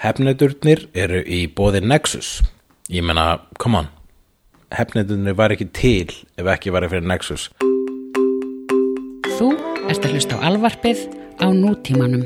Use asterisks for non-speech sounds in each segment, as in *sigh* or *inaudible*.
Hefnendurnir eru í bóði Nexus. Ég meina, come on. Hefnendurnir var ekki til ef ekki var fyrir Nexus. Þú ert að hlusta á alvarpið á nútímanum.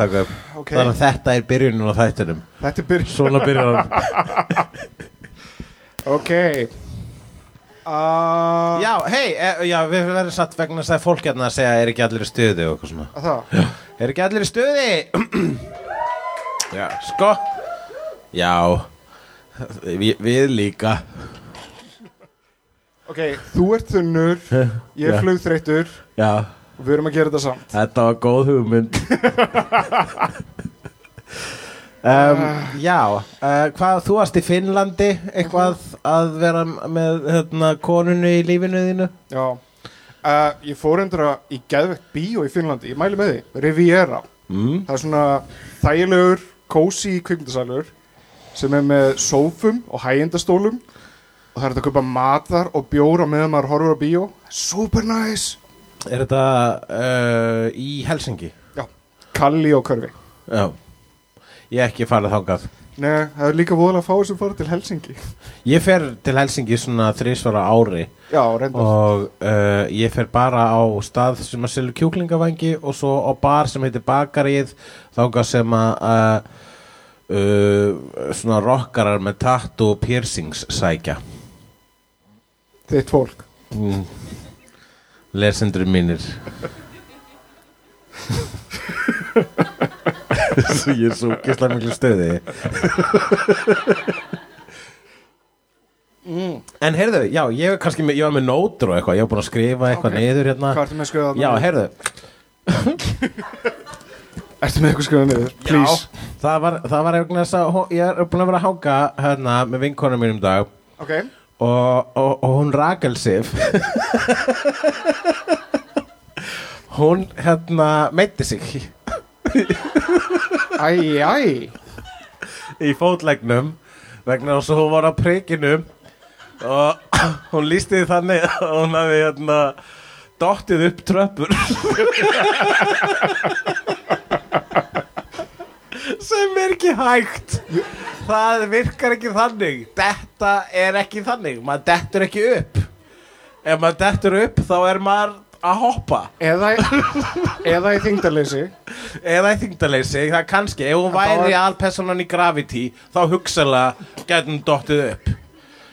Taka upp. Ok. Þannig að þetta er byrjunin á þættinum. Þetta er byrjun Svona hann. *laughs* Ok uh, já, hei, e, já, við verðum satt vegna að fólk hérna að segja er ekki allir í stuði og eitthvað svona. Það Er ekki allir í stuði? *clears throat* já, sko. Já, Vi, við líka. Ok, þú ert þunnur *laughs* Ég er Já. flugþreyttur Já, við erum að gera þetta samt þetta var góð hugmynd. um, já, uh, hvað, þú varst í Finnlandi eitthvað að vera með hérna, konunni í lífinu þínu? Já uh, Ég fór endur að í geðvegt bíó í Finnlandi Ég mæli með því, Riviera Mm. Það er svona þægilegur Kósi kvikmyndasalur Sem er með sófum og hægindastólum Og það er að kaupa matar og bjóra meðan maður horfur á bíó Super nice Er þetta uh, í Helsingi? Já, Kalli og Körfi Já, ég hef ekki farið þángað. Nei, það er líka voðalega fáið sem fara til Helsingi Ég fer til Helsingi svona þrísvara ári Já, reyndar og uh, ég fer bara á stað sem að selja kjúklingavangi og svo á bar sem heitir Bakarið þángað sem að uh, uh, svona rockarar með tattoo og piercings sækja. Þitt fólk Mm. Lesendur mínir. Ég er svo gæslega miklu stöði. En heyrðu, já, ég, kannski, með- ég var með nótur og eitthvað, ég var búin að skrifa eitthvað Ok. niður hérna. Hvað ertu með skrifað Já, heyrðu, Ertu með eitthvað skrifað niður? Please. Já, það var, það var eitthvað að ég er búin að vera að hanga hérna með vinkonum mínum dag. Ok og, og, og hún Rakel Sif. Hún hérna meitti sig. Æ, æ. Í fótlegnum vegna þess að hún var á prikinum. Og hún lísti því þannig að hún hafi hérna dottið upp tröppur sem er ekki hægt. Það virkar ekki þannig. Þetta er ekki þannig. Maður dettur ekki upp. Ef maður dettur upp þá er maður að hoppa. Eða, eða í þingdarleysi eða í þingdaleysi, það kannski. Ef hún væri var- alpersonan í Gravity þá hugsalega getur hún dottið upp.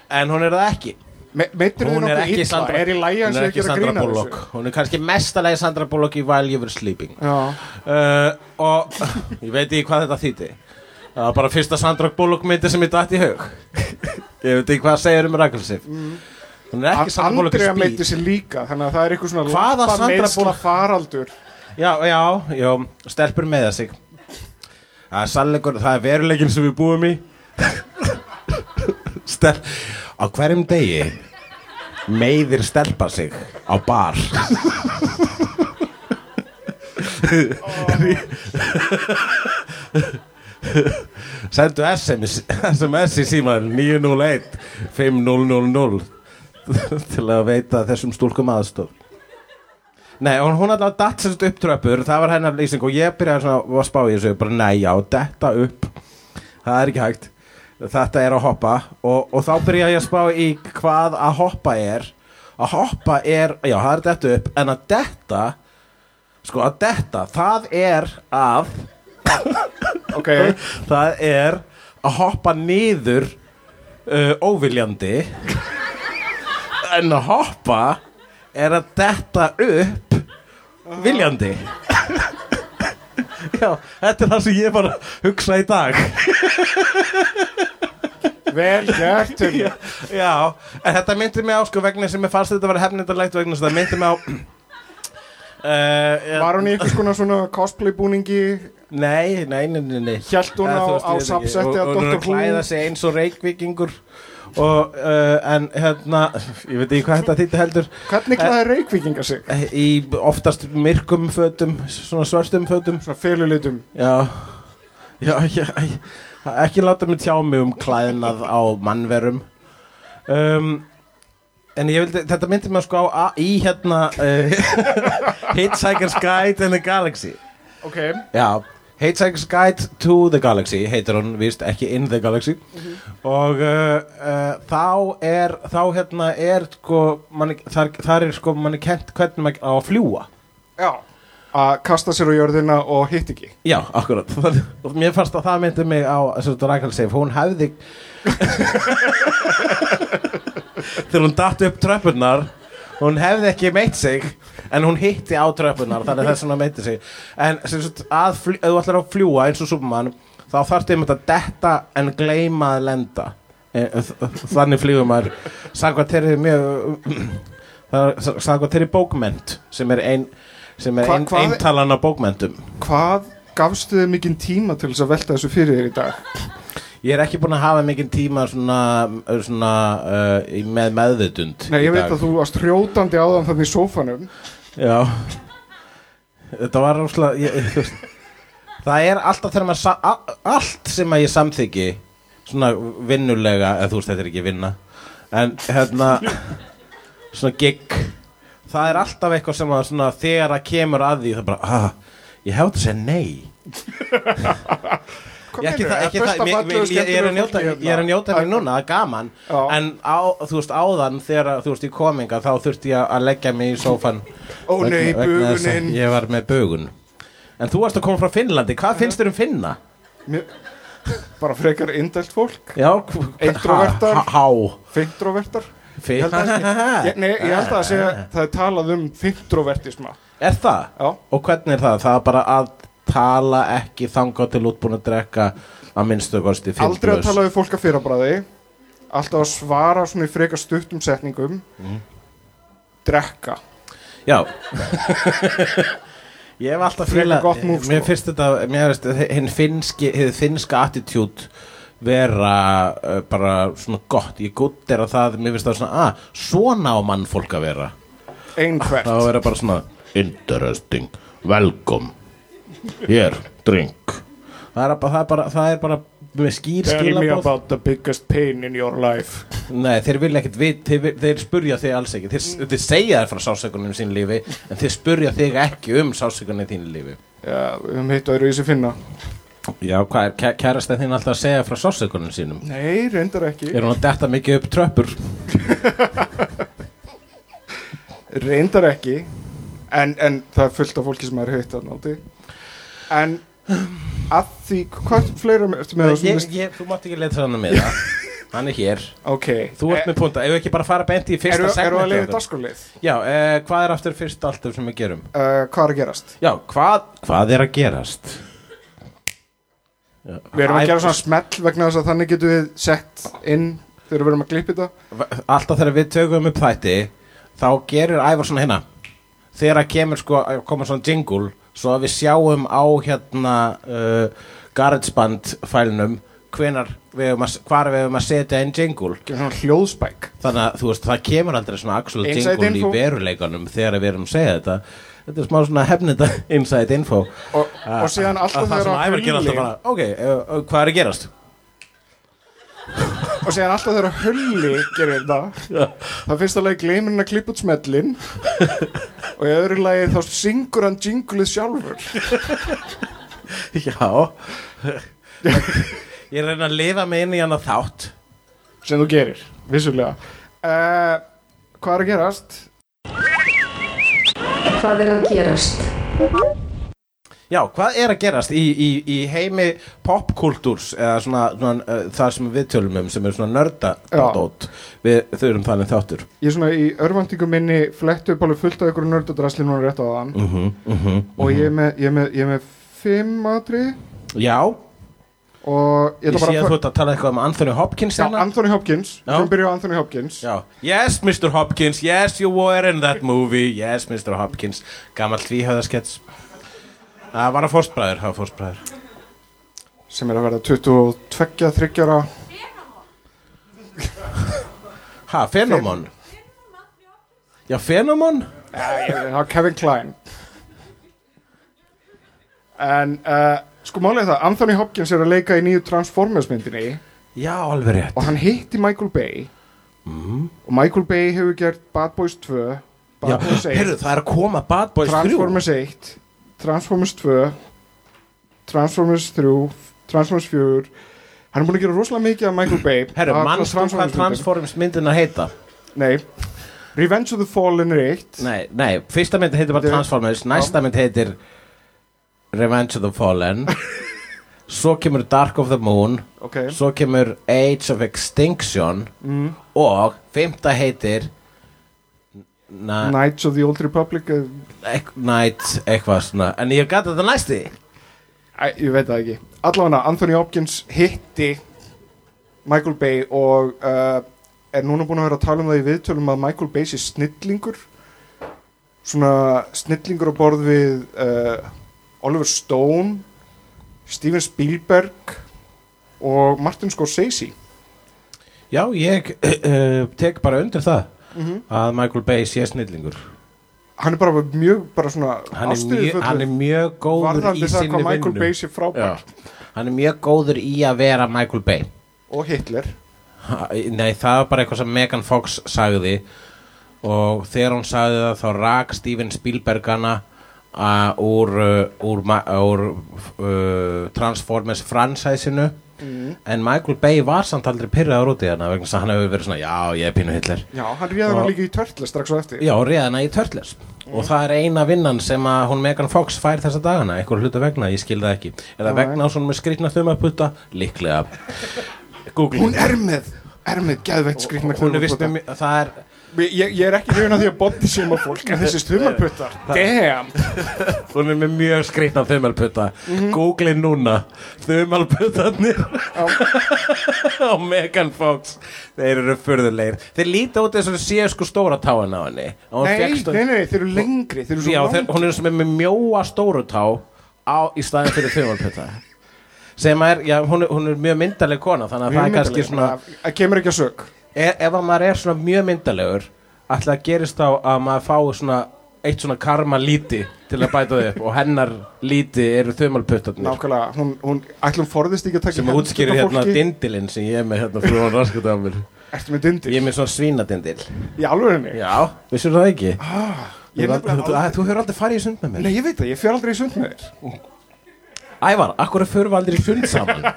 En hún er það ekki Me, hún er ekki? Sandra, Er hún er ekki Sandra Bullock. Hún er kannski mestalegi Sandra Bullock í While You Were Sleeping. Uh, og *laughs* ég veit ekki hvað þetta þýtti það var bara fyrsta Sandra Bullock myndi sem ég datt í hug. *laughs* Ég veit ekki hvað það segir um Ragnarssif hún er ekki Sandra Bullock Andrea meitti sér líka Þannig að það er eitthvað svona Hvaða Sandra Bullock? faraldur. Já, já, já, stelpur meða sig. Það er sannleikur, það er veruleikin sem við búum í. *laughs* Stel Á hverjum degi meiðir stelpa sig á bar. Sendu SMS, SMS í síman 901 5000 til að veita þessum stúlkum aðstof Nei, og hún alltaf datt sérst upp tröppur Það var hennar lýsing og ég byrjaði svona að spá í þessu bara nei, já, detta upp. Það er ekki hægt Þetta er að hoppa og, og þá byrjaði ég að spá í hvað að hoppa er. Að hoppa er, já, það er detta upp En að detta Sko, að detta, það er að Ok *laughs* Það er að hoppa niður uh, óviljandi. En að hoppa er að detta upp viljandi *laughs* Já, þetta er það sem ég bara hugsa í dag. *laughs* Vel gert *laughs* Já, já, en þetta myndi mig á sko vegna sem ég fannst þetta að vera hefnindalegt vegna að þetta myndi mig á *clears throat* uh, Var hún í einhvers konar svona cosplay búningi? Nei, nei, nei, nei, nei. Hjælt hún á, á sapsetti Og- hún er að klæða sig eins og reykvikingur og uh, en hérna *laughs* ég veit ekki hvað þetta þýtti heldur. Hvernig klæði reykvíkinga sig? Eh, í oftast myrkum fötum svona svörstum fötum. Svona felulitum. Já, já, já ekki láta mig tjá mig um klæðnað á mannverum. Um, en ég vildi þetta myndi mig sko á í hérna uh, *laughs* Hitchhiker's Guide in the Galaxy. Ok, Já, Hitchhiker's Guide to the Galaxy heitir hún vist ekki In the Galaxy. Og uh, uh, þá er þá hérna er sko manni, þar, þar er sko manni kent hvernig maður á að fljúa já Að kasta sér á jörðina og hitt ekki. Já, akkurat. *laughs* Mér fannst að það myndi mig á Seif, hún hefði *laughs* þegar hún datt upp tröppunar hún hefði ekki meitt sig en hún hitti á tröppunar þannig að þess vegna meitti sig. En sagt, að þú ætlar að fljúa eins og Superman þá þarftu einmitt að detta en gleyma að lenda. Eh, þ- þannig flýgur maður. Sagvað þeirri mjög *clears throat* sagvað þeirri bókment sem er ein sem Hva- ein, eintalan af bókmentum. Hvað gafstu þið mikinn tíma til þess að velta þessu fyrir þér í dag? Ég er ekki búin að hafa mikinn tíma svona, svona uh, með meðvitund Nei, ég veit að þú varst hrjótandi áðan þannig í sófanum. Já. Þetta var veist, *laughs* Það er alltaf þegar maður Allt sem að ég samþyggi Svona vinnulega eða þú veist þetta er ekki vinna En hérna *laughs* Svona gig Það er alltaf eitthvað sem að svona, Þegar að kemur að því það er bara ah, Ég hef þetta að segja nei *laughs* ekki, það, ekki, það, mér, mér, ég, ég, er að njóta, fólki ég er að njóta mér hérna. núna, það er gaman. Já. En á, þú veist, áðan þegar þú veist í kominga þá þurfti ég að leggja mig í sófan Ó nei, vegna- vegna þess að bugunin. Ég var með bugun. En þú varst að koma frá Finnlandi, hvað finnst þér um Finna? Mér, bara frekar indelt fólk. Fintrovertar. Fi- Ég held að, *laughs* ég, nei, ég held að segja það er talað um fintrovertisma Er það? Og hvernig er það? Það er bara að tala ekki þangað til útbúin að drekka að minnstu kosti aldrei að tala við fólk að fyrrabræði Alltaf að svara svona í frekar stuttum setningum. Mhm. Drekka. Já. *laughs* Ég hef alltaf fíla sko. Mér finnst þetta Mér finnst hinn finska attitude vera uh, bara svona gott. Ég gutt er að það, mér finnst það svona að svona á mann fólk að vera. Einhvert. Að vera bara svona interesting, welcome hér, drink. Það er bara, það er bara, það er bara með skýr Tell me about the biggest pain in your life. Nei, þeir vilja ekkert vit, þeir, þeir spurja þig alls ekki. Þeir, þeir segja þér frá sásökunum sín lífi en þeir spurja þig ekki um sásökunum þín lífi. Já, við höfum hitt öðru í sig finna. Já, hvað er kæ- kærasta þín alltaf að segja frá sásökunum sínum? Nei, reyndar ekki. Er hún að detta mikið upp tröppur? *laughs* Reyndar ekki. En, en það er fullt af fólki sem er heitt að náti En að því, hvað fleira með þú mátt ekki leita hann með það *laughs* Hann er hér Ok Þú ert með punta, ef við ekki bara fara beint í fyrsta Eru er að leiða dagskrálið? Já, eh, hvað er aftur fyrst alltaf sem við gerum? Uh, hvað er að gerast? Já, hvað, hvað er að gerast? Já. Við erum að gera svona smell vegna þess að þannig getum við sett inn þegar við erum að klippa þetta Alltaf þegar við tökum upp þætti Þá gerir ævar svona hérna Þegar kemur sko, koma svona jingle Svo að við sjáum á hérna uh, GarageBand fælnum Hvenar við höfum að, hvar við höfum að setja inn jingle. Hljóðspæk. Þannig að þú veist, það kemur aldrei svona actual Inside jingle info. í veruleikanum Þegar við erum að segja þetta. Þetta er smá svona hefnita *laughs* inside info. Og, og síðan alltaf að það sem þegar alltaf bara Ok, uh, uh, hvað er að gerast? Og síðan alltaf þegar Hulli gerir það finnst alveg gleyminn að klippa út smellin og í öðru lagi þá syngur hann jingleið sjálfur. Já. Ég að reyna að lifa mig inn í hann þátt. Sem þú gerir, vissulega. Uh, hvað er að gerast? Hvað er að gerast? Já, hvað er að gerast í, í, í heimi popkultúrs eða svona, svona uh, það sem við tölum um sem er svona nördadót? Við þurfum þannig þáttur. Ég er svona í örvandingum minni flettu upp alveg fullt af ykkur nördadrasli núna rétt á þann uh -huh, uh -huh, og ég er með, ég er með, ég er með fimm atri Já, og ég Ég sé að þú ert að tala eitthvað um Anthony Hopkins Já, hérna. Anthony Hopkins, við Já. höfum byrjað á Anthony Hopkins. Já. Yes, Mr. Hopkins, yes, you were in that movie. Yes, Mr. Hopkins. Gammal tvíhöðaskets Það var að fórstbræður, það var fórstbræður sem er að verða 22, 30 ára. *laughs* Ha, Fenomon Já, Fenomon Já, Kevin Klein. En uh, sko málið það, Anthony Hopkins er að leika í nýju Transformers myndinni. Já, alveg rétt. Og hann hitti Michael Bay. Og Michael Bay hefur gert Bad Boys 2 Bad Já, Boys 1 heyrðu, það er að koma Bad Boys 3 Transformers 1 Transformers 2 Transformers 3 Transformers 4 hann er búin að gera rosalega mikið af Michael Bay. *clears throat* Herru, mannstu hvað. Transformers myndin? Að heita? Nei, Revenge of the Fallen er 1 Nei, nei, fyrsta mynd heitir bara er- Transformers Næsta mynd heitir Revenge of the Fallen. *laughs* Svo kemur Dark of the Moon. Ok, Svo kemur Age of Extinction. Mm. Og fymta heitir Knights of the Old Republic ek, Night eitthvað svona. En ég gæti þetta næsti Æ, ég veit það ekki. Allavega, Anthony Hopkins hitti Michael Bay og uh, er núna búin að vera að tala um það í viðtölum að Michael Bay sé snillingur. Svona snillingur á borð við uh, Oliver Stone Steven Spielberg og Martin Scorsese. Já, ég uh, *clears throat* tek bara undir það Mhm. Að Michael Bay sé snillingur. Hann er bara mjög bara svona Hann er, mjög, hann er mjög góður í sinni vinnu. Hann er mjög góður í að vera Michael Bay. Og Hitler. Ha, Nei, það var bara eitthvað sem Megan Fox sagði. Og þegar hún sagði það þá rak Steven Spielberg hana uh, úr, uh, úr, ma- úr uh, Transformers franchise-inu mm. en Michael Bay var samt aldrei pyrraður út í hana vegna að hann hefur verið svona, já, ég er pínu Hitler já, hann réði Og- hann líka í Turtles strax á eftir Já, réðana í Turtles og það er eina vinnan sem að hún Megan Fox fær þessa dagana, einhver hluta vegna, ég skil það ekki það Nei. vegna svona með skrýtna þumaputta? Líklega Google hún er með, er með geðveitt skrikna mjög- það er Ég, ég er ekki hrifin að því að body shame fólk en þessi stumarbuttar, damn. *laughs* Hún er með mjög skrýtna þumalputta. Google núna. Þumalputtarnir. *laughs* Á Megan Fox. Þeir eru furðulegir. Þeir líta út eins og séu sko stóra táin á henni. Nei, nei, nei, þeir eru lengri Þeir eru Já, þeir, hún er sem er með mjóa stóru tá á, í staðin fyrir þumalputta. Sem er, já, hún er, hún er mjög myndaleg kona þannig að það er kannski svona Það kemur ekki að sög e, ef að maður er svona mjög myndalegur ætla að gerist þá að maður fái svona eitt svona karma líti til að bæta þau upp og hennar líti eru þumalputtarnir Nákvæmlega, hún, hún ætlum forðist ekki að taka sem útskýrir á hérna dindilinn sem ég er með hérna frá mér Ertu með dindir? ég er með svona svínadindil. Í alvörinni? já, vissur það ekki? Ah, þú, hefur aldrei farið í sund með mér. Nei, ég veit það, ég fer aldrei í sund með þér. Ævar, akkur er fyrir aldrei í sund saman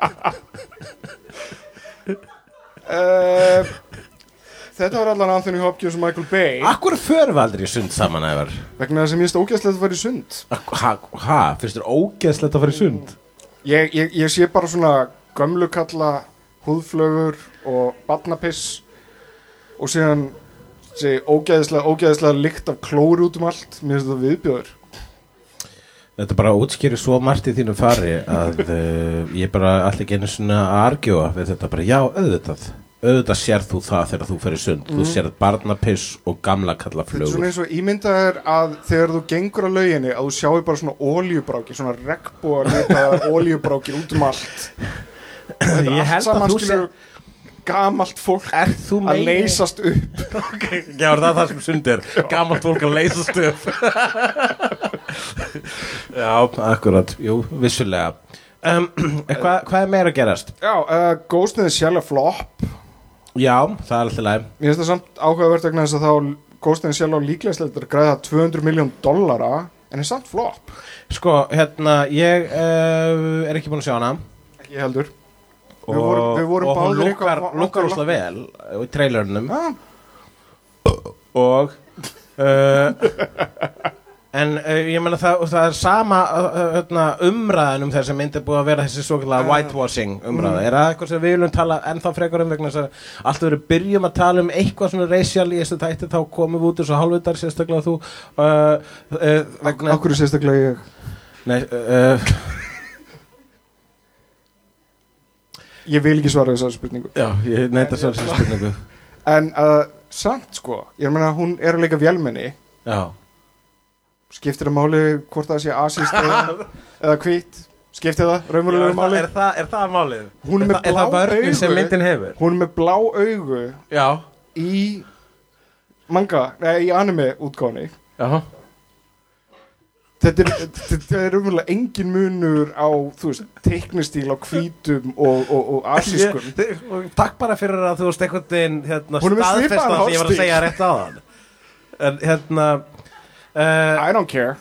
*laughs* uh, Þetta var allan Anthony Hopkins og Michael Bay. Akkur er fyrir aldrei í sund saman Ævar? Vegna þess að mér finnst ógæslegt að fara í sund. Ha, ha, finnst þér ógeðslegt að fara í sund? Ég, ég, ég sé bara svona gömlu kalla húðflögur og barnapiss og síðan sé ógæðislega, ógæðislega lykt af klóri út um allt. Mér finnst þetta viðbjöður Þetta bara útskýrir svo margt í þínu fari að uh, *laughs* ég bara allir einu svona að argjóa við þetta bara, já, auðvitað. Auðvitað sér þú það þegar þú fyrir sund. Þú sér barnapiss og gamla kalla Þetta er svona eins og ímyndaður að þegar þú gengur á lauginni að þú sjáu bara svona óljubráki, svona regnbúa litaðar *laughs* óljubráki út um allt. Þetta Ég allt saman skilur gamalt fólk Er að leysast upp. *laughs* Já, er það það sem sund er. Gamalt fólk að leysa stöf Já, akkurat, jú, vissulega um, *clears throat* Hvað hva er meira að gerast? Já, uh, Ghost in the Shell er flop. Já, það er alltaf læg Mér finnst það samt áhugavert vegna þess að þá Ghost in the Shell á líklegsleitur græða 200 miljón dollara en er samt flop. Sko, hérna, ég uh, er ekki búin að sjá hana Ekki heldur. og, Við vorum- við vorum og hún lukkar, lukkar úsla vel í trailernum Ah, og uh, *laughs* en uh, ég meina það, það er sama uh, umræðan um þessi mynd er búið að vera þessi svo kallega whitewashing umræða. Er það eitthvað sem við viljum tala ennþá frekar um vegna þess að alltaf við byrjum að tala um eitthvað svona racial í þessu tætti þá komum við út þessu halvvitar sérstaklega þú uh, Akkur sérstaklega ég. Nei, ég vil ekki svara þessari spurningu. Já, ég neita svo þessu spurningu. En samt sko ég meina hún er að leika vélmenni. Já skiptir það máli hvort það sé asist eða, *laughs* eða hvít skiptir það er, það, máli? er, það, er það málið? Hún er með það, er það vörnin sem augu. myndin hefur? hún er með blá augu Já. í manga, nei í anime útgáni Já þetta er, þetta er raunverulega engin munur á, þú veist, teiknistíl á hvítum og, og, og asískum. Ég- Takk bara fyrir að þú veist einhvern veginn hérna, Hún er með staðfesta svipaðan það sem ég var að segja rétt á þann En hérna uh, I don't care.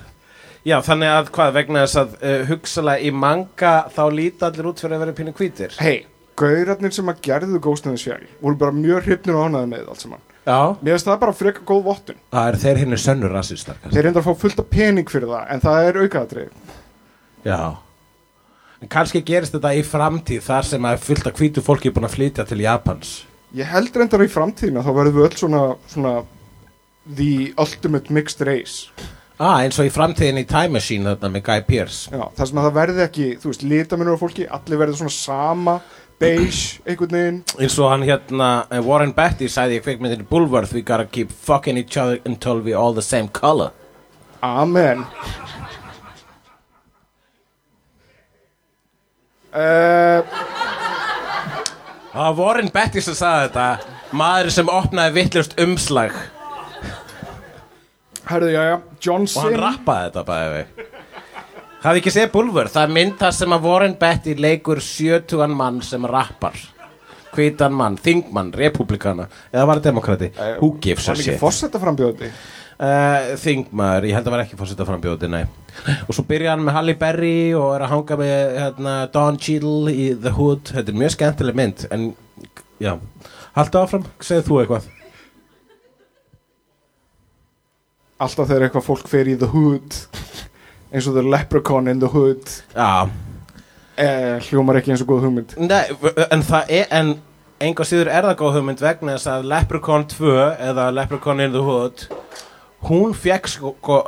*laughs* Já, þannig að hvað vegna þess að uh, hugsalega í manga þá líta allir út fyrir að vera pínu hvítir? Hei, gaurarnir sem að gerðu the Shell voru bara mjög hrifnir og ánæði með allt saman. Já. Mér finnst það bara frekar góð vottun. Það er þeir hinn sönnur rassistar þeir reyndar að fá fullt af pening fyrir það en það er aukaðatrið Já. En kannski gerist þetta í framtíð þar sem að fullt af hvítu fólki er búin að flytja til Japans. Ég held reyndar í framtíðina þá verðum við öll svona, svona the ultimate mixed race. Ah, eins og í framtíðin í Time Machine þarna með Guy Pearce. Já, það sem að það verði ekki, þú veist, litaminur á fólki allir verði svona sama beige, einhvern veginn. Eins og hann hérna eh, Warren Beatty sagði í kvikmyndinu Bulworth we gotta keep fucking each other until we all the same color. Amen. Uh, Það var Warren Beatty sem sagði þetta maður sem opnaði vittlust umslag Herðu, já, já, John og hann rappaði þetta bæði við Hafði ekki séð Bulworth það er mynd þar sem að Warren Beatty leikur sjötugan mann sem rappar. Hvítan mann, þingmann, republikana eða var það demokrati, who gives a Var hann ekki shit? fórsetta frambjóði Uh, þingmaður, ég held að var ekki fórseta frambjóði, nei. Og svo byrja hann með Halle Berry og er að hanga með hérna, Don Cheadle í The Hood. Þetta er mjög skemmtileg mynd en já, haltu áfram, segð þú eitthvað alltaf þegar eitthvað fólk fer í the hood *laughs* eins og the leprechaun in the hood ja. eh, hljómar ekki eins og góð hugmynd Nei, en það er en enga síður er það góð hugmynd vegna þess að leprechaun 2 eða leprechaun in the hood hún fekk sko, sko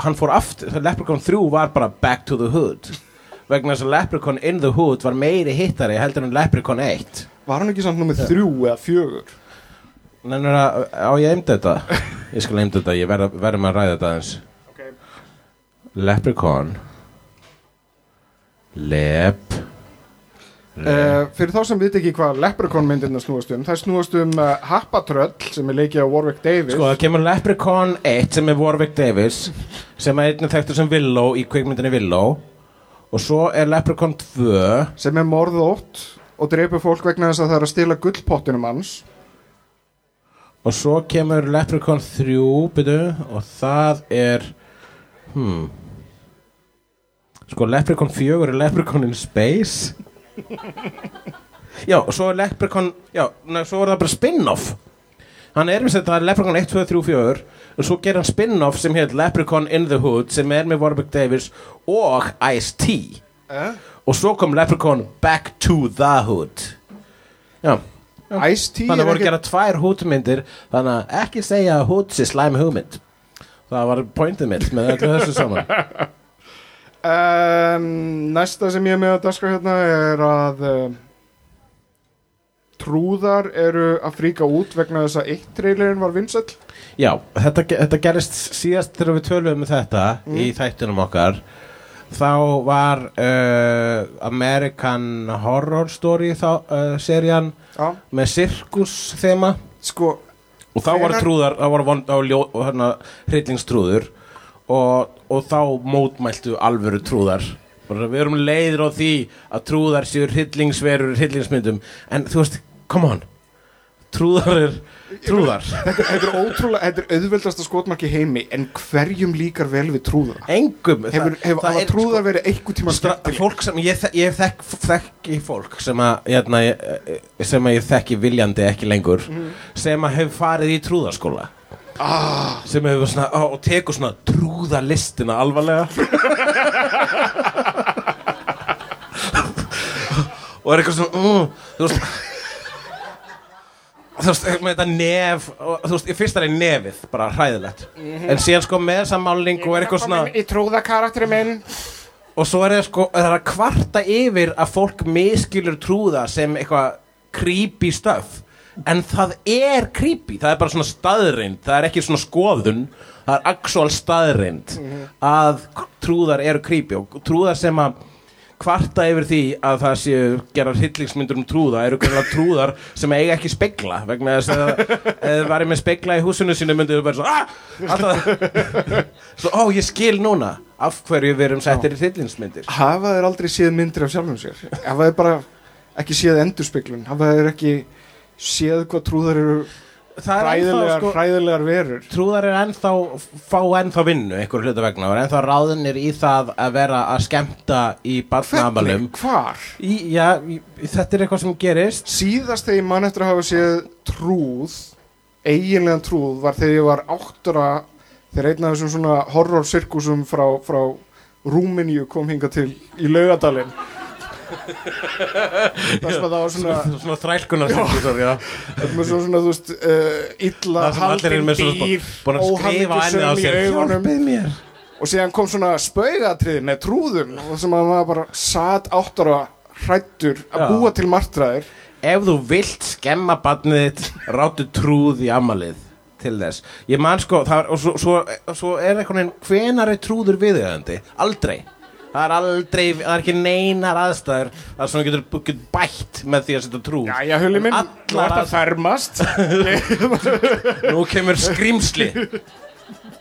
hann fór aftur, leprechaun 3 var bara back to the hood vegna þess að leprechaun in the hood var meiri hittari heldur en leprechaun 1 Var hann ekki samt nummið 3 eða 4? Nennur að, á ég heimda þetta? Ég skal heimda þetta, ég verð, verðum að ræða þetta eins okay. Leprechaun. Lep. Uh, fyrir þá sem við ekki hvað Leprechaun myndirna snúast um það snúast um uh, Happatröll sem er leikið á Warwick Davis. Sko það kemur Leprechaun 1 sem er Warwick Davis sem er einnig þekktur sem Villó í kvikmyndinni Villó og svo er Leprechaun 2 sem er morðótt og dreipur fólk vegna þess að það er að stila gullpottinum hans og svo kemur Leprechaun 3 byrju, og það er hmm. Sko, Leprechaun 4 er Leprechaun in Space. Já, og svo er Leprechaun Já, na, svo er það bara spin-off. Hann er með þetta Leprechaun 1, 2, 3, 4 og svo gerir hann spin-off sem heit Leprechaun in the Hood sem er með Warwick Davis og Ice-T. Eh? og svo kom Leprechaun Back to the Hood. Já Ice-T Þannig er voru að gera tvær hútmyndir Þannig að ekki segja að hút sé slæmi hugmynd. Það var pointið mitt með öllu þessu saman. *laughs* Um, næsta sem ég er með að daska hérna er að um, trúðar eru að fríka út vegna þess að eitt trailerin var vinsall Já, þetta, þetta gerist síðast þegar við töluðum um þetta í þættunum okkar Þá var uh, American Horror Story þá, uh, serían Já, með sirkus þema sko og þá voru Hvenær- trúðar, þá voru vond, á ljó, hérna, hryllingstrúður. Og, og þá mótmæltu alvöru trúðar. Bara við erum leiðir á því að trúðar séu hryllingsverur í hryllingsmyndum. En þú veist, come on trúðar er trúðar. Þetta, er ótrúlega, þetta er auðveldasta skotmarki heimi en hverjum líkar vel við trúða engum hefur, hefur það er, trúðar verið einhvern tíma stra, fólk sem ég, ég þekk, þekki fólk sem að hérna, ég- sem að ég þekki viljandi ekki lengur sem að hefur farið í trúðaskóla ah. sem hefur svona á, og tekur svona trúðalistina alvarlega. *laughs* Og er eitthvað svona uh, þú veist þú veist, með þetta nef og, þú veist, í fyrsta er nefið bara hræðilegt. En síðan sko með þessa málning og er eitthvað svona í trúða karakteri minn. Og svo er það sko það er að kvarta yfir að fólk miskilur trúða sem eitthvað creepy stuff. En það er creepy, það er bara svona staðrind það er ekki svona skoðun. Það er actual staðrind að trúðar eru creepy. Og trúðar sem að kvarta yfir því að það séu gera hryllingsmyndur um trúða. Eru greinlega trúðar sem eiga ekki spegla vegna þess að ef þið væri með spegla í húsinu sínu myndið þau bara svo ah! *laughs* svo ó ég skil núna af hverju við erum settir í hryllingsmyndir. Hafa þeir aldrei séð myndir af sjálfum sér? Hafa þeir bara ekki séð endurspeglun hafa þeir ekki séð hvað trúðar eru er hræðilegar, sko hræðilegar verur. trúðar er ennþá fá ennþá vinnu einhverju hluta vegna og er ennþá ráðinir í það að vera að skemmta í barnamalum hvar? í, já, í, þetta er eitthvað sem gerist. Síðast þegar mann eftir að hafa séð trúð eiginlegan trúð var þegar ég var áttura þegar einn af þessum svona horror sirkusum frá, frá Rúmeníu kom hinga til í laugadalinn það sem að það var svona svona, svona þrælkunar já. já. með svona, svona þú veist uh, illa Það haldin dýr óhamingjusöm í augunum og síðan kom svona spaugatrið með trúðum og sem að maður bara satt áttara hrættur að Já. búa til martræðir Ef þú vilt skemma barnið þitt Ráttu trúð í amalið Til þess Ég man sko það Og svo, svo, svo er veginn Hvenar er trúður viðjöðandi? Aldrei Það er aldrei Það er ekki neinar aðstæður er svona getur, getur bætt með því að setja trúð já já hulli minn, þú ert að að- fermast. *laughs* Nú kemur skrimsli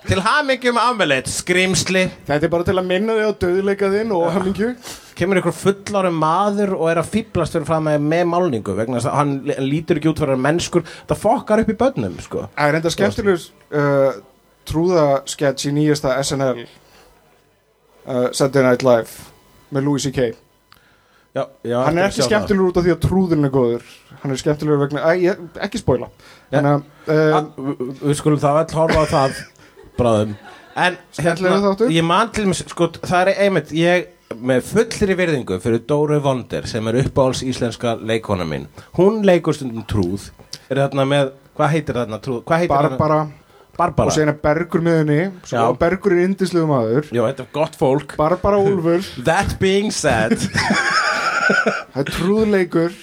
Til hamingjum amalið Skrimsli þetta er bara til að minna þig á döðleika þinn og hamingju. Kemur einhver fullárum maður og er að fýblast fyrir fram með, með málningu vegna þess að hann lítur ekki út fyrir að mennskur. Það fokkar upp í börnum sko. það er enda skemmtilegur uh, trúðasketch í nýjasta SNL uh, Saturday Night Live með Louis C.K. já, já, hann er ekki skemmtilegur út af því að trúðurinn er góður. Hann er skemmtilegur vegna, ég, ekki spoila. Ja. uh, við, skulum þá öll horfa það bráðum. En hérna, ég man til sko, það er einmitt ég með fullri virðingu fyrir Dóru Vonder sem er uppáhalds íslenska leikona mín. Hún leikur stundum trúð. Er þarna með, hvað heitir þarna trúð heitir Barbara. þarna Barbara. Og er Bergur með henni og Bergur er indislegu maður. Já, þetta er gott fólk. Barbara Úlfur, *laughs* that being said. Það er trúðleikur.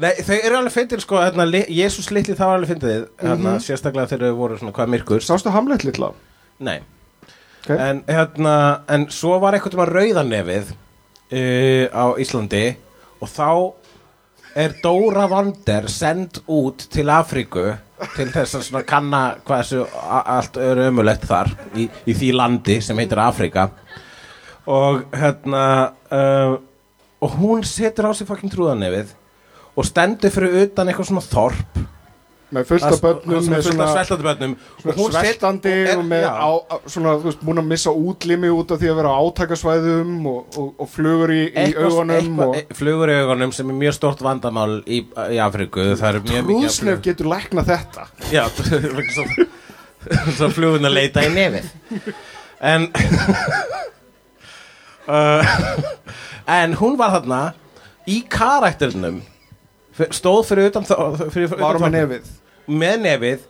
Nei, þau eru alveg fyndið sko, hérna, Jésús litli það var alveg fyndið hérna, Mhm. sérstaklega þegar þau voru svona hvað myrkur. Sástu Hamlet litla? Nei, Ok. en hérna en svo var eitthvað um að rauðanefið uh, á Íslandi og þá er Dóra Vander send út til Afríku til þess að svona kanna hvað þessu allt eru ömulegt þar í, í því landi sem heitir Afríka. Og hérna uh, og hún setur á sig fucking trúðanefið og stendur fyrir utan eitthvað svona þorp með fullt af börnum með svona, sveltandi börnum. sveltandi og með á, svona, þú veist, múin að missa útlimi út af því að vera á átakasvæðum og, og, og flugur í, í augunum og flugur í augunum sem er mjög stort vandamál í, í Afríku. Það er mjög mikið af trúðsnef getur lækna þetta. Já, *laughs* svo, flugun að leita í nefið. En uh, *laughs* *laughs* en hún var þarna í karakternum stóð fyrir utan fyrir var með nefið? Með nefið